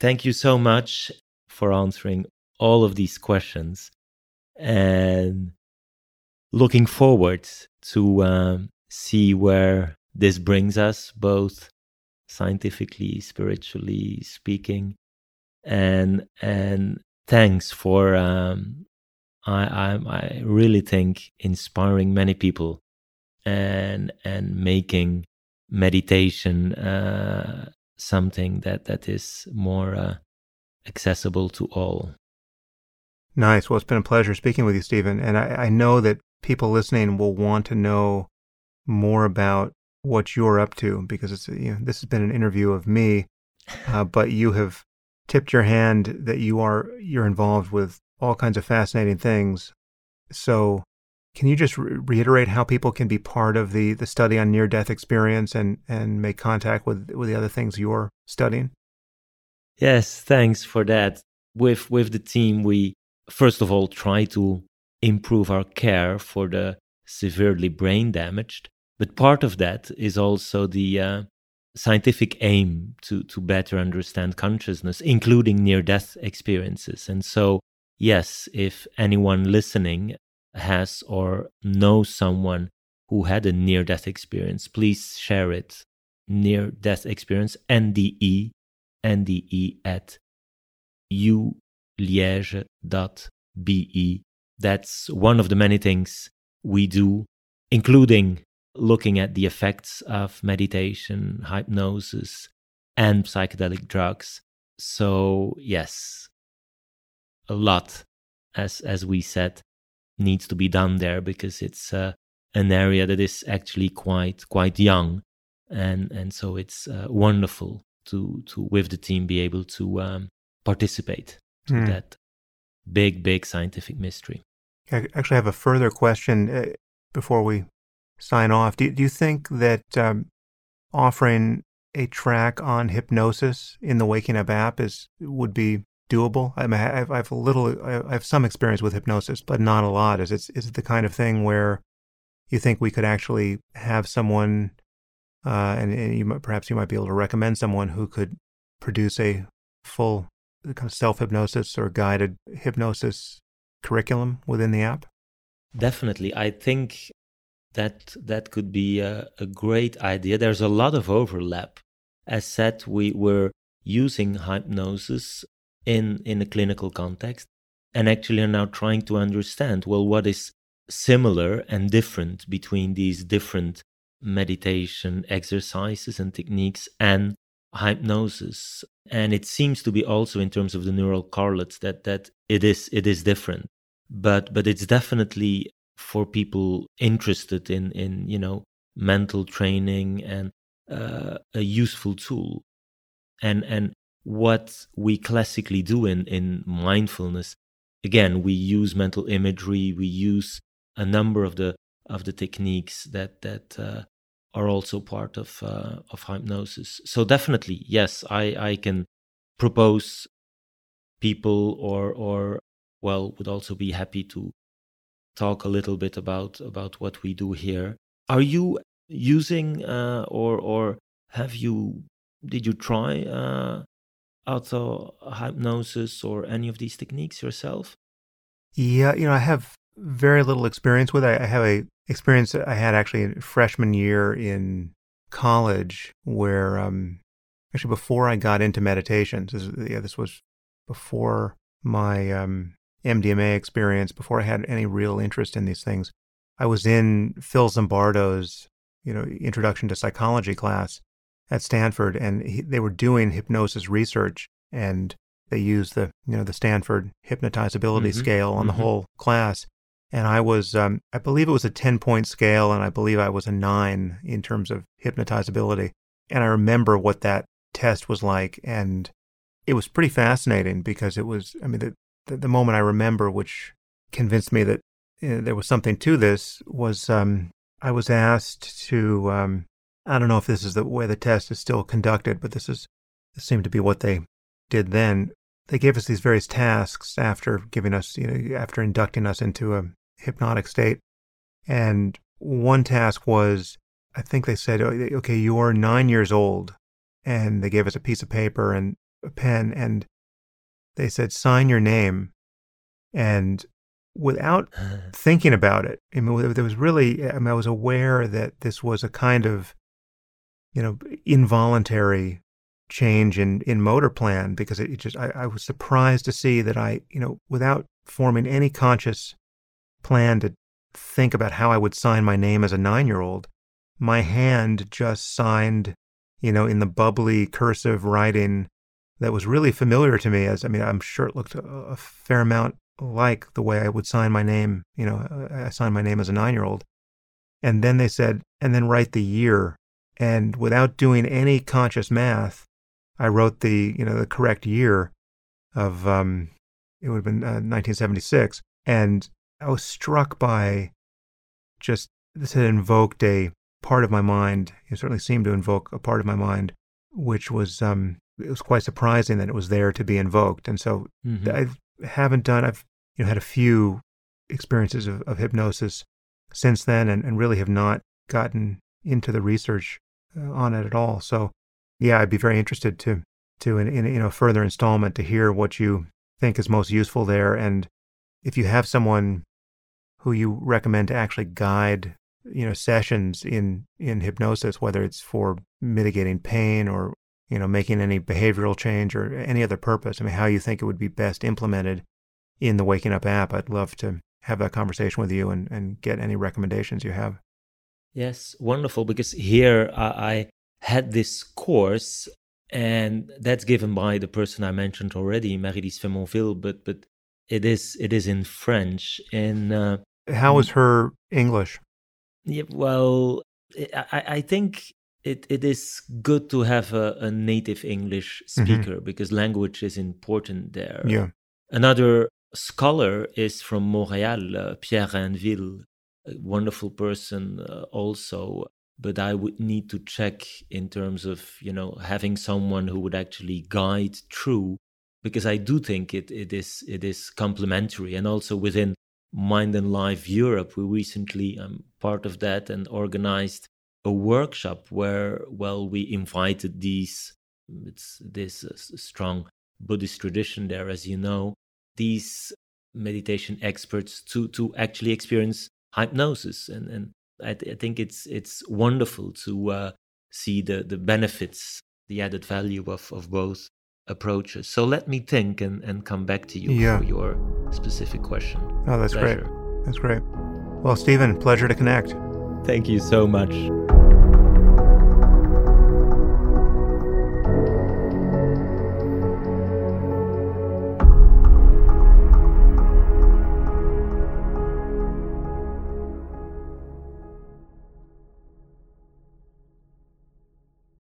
Thank you so much for answering all of these questions and looking forward to um, see where this brings us both scientifically, spiritually speaking. And and thanks for um, I, I I really think inspiring many people and and making meditation uh, something that that is more uh, accessible to all. Nice. Well, it's been a pleasure speaking with you, Stephen. And I, I know that people listening will want to know more about what you're up to because it's you know, this has been an interview of me, uh, but you have tipped your hand that you are you're involved with all kinds of fascinating things. So, can you just re- reiterate how people can be part of the the study on near death experience and and make contact with with the other things you're studying? Yes, thanks for that. With with the team, we first of all try to improve our care for the severely brain damaged but part of that is also the uh, scientific aim to, to better understand consciousness, including near death experiences. And so, yes, if anyone listening has or knows someone who had a near death experience, please share it. Near death experience, NDE, NDE at uliege.be. That's one of the many things we do, including looking at the effects of meditation, hypnosis, and psychedelic drugs. So, yes, a lot, as, as we said, needs to be done there because it's a an area that is actually quite quite young, and and so it's uh, wonderful to to with the team be able to um, participate to mm. that big big scientific mystery. I actually have a further question uh, before we sign off. Do do you think that um, offering a track on hypnosis in the Waking Up app is would be doable? I mean, I have, a little, I have some experience with hypnosis, but not a lot. Is it is it the kind of thing where you think we could actually have someone, uh, and, and you might, perhaps you might be able to recommend someone who could produce a full kind of self hypnosis or guided hypnosis curriculum within the app? Definitely, I think that that could be a, a great idea. There's a lot of overlap. As said, we were using hypnosis in in a clinical context and actually are now trying to understand well what is similar and different between these different meditation exercises and techniques and hypnosis. And it seems to be also in terms of the neural correlates that that it is it is different. But but it's definitely for people interested in in you know mental training and uh, a useful tool. And and what we classically do in in mindfulness again we use mental imagery we use a number of the of the techniques that that uh, are also part of uh, of hypnosis. So definitely, yes, I I can propose people or or well would also be happy to talk a little bit about about what we do here. Are you using uh, or or have you did you try uh, auto hypnosis or any of these techniques yourself? Yeah, you know, I have very little experience with it. I have a experience I had actually in freshman year in college where um actually before I got into meditation, this, yeah, this was before my um, MDMA experience, before I had any real interest in these things. I was in Phil Zimbardo's, you know, introduction to psychology class at Stanford, and he, they were doing hypnosis research, and they used the, you know, the Stanford hypnotizability mm-hmm. scale on mm-hmm. the whole class and I was, um, I believe it was a 10 point scale, and I believe I was a nine in terms of hypnotizability. And I remember what that test was like. And it was pretty fascinating because it was, I mean, the, the, the moment I remember, which convinced me that you know, there was something to this, was um, I was asked to, um, I don't know if this is the way the test is still conducted, but this is, this seemed to be what they did then. They gave us these various tasks after giving us, you know, after inducting us into a hypnotic state. And one task was, I think they said, oh, okay, you are nine years old. And they gave us a piece of paper and a pen, and they said, sign your name. And without thinking about it, I mean, there was really, I, mean, I was aware that this was a kind of, you know, involuntary change in, in motor plan because it, it just, I, I was surprised to see that I, you know, without forming any conscious plan to think about how I would sign my name as a nine year old, my hand just signed, you know, in the bubbly cursive writing that was really familiar to me. As I mean, I'm sure it looked a, a fair amount like the way I would sign my name, you know, I signed my name as a nine year old. And then they said, and then write the year. And without doing any conscious math, I wrote the, you know, the correct year of, um, it would have been uh, 1976. And I was struck by just this had invoked a part of my mind. It certainly seemed to invoke a part of my mind, which was um, it was quite surprising that it was there to be invoked. And so mm-hmm. I haven't done. I've you know had a few experiences of, of hypnosis since then, and, and really have not gotten into the research Uh, on it at all. So yeah, I'd be very interested to to in, in you know further installment to hear what you think is most useful there, and if you have someone who you recommend to actually guide you know sessions in in hypnosis whether it's for mitigating pain or you know making any behavioral change or any other purpose i mean how you think it would be best implemented in the waking up app i'd love to have that conversation with you and, and get any recommendations you have yes wonderful because here I, I had this course and that's given by the person i mentioned already marie-lise Faymonville but but it is it is in french in uh, how was her English? Yeah, well, I, I think it, it is good to have a, a native English mm-hmm. speaker mm-hmm. because language is important there. Yeah. Another scholar is from Montreal, uh, Pierre Rainville, a wonderful person uh, also. But I would need to check in terms of you know having someone who would actually guide through, because I do think it it is it is complementary, and also within Mind and Life Europe, we recently um part of that and organized a workshop where well we invited these it's this uh, strong Buddhist tradition there, as you know, these meditation experts to to actually experience hypnosis, and and I, th- I think it's it's wonderful to uh, see the the benefits, the added value of of both approaches. So let me think and and come back to you yeah. for your specific question. Oh, that's pleasure. great. That's great. Well, Stephen, pleasure to connect. Thank you so much.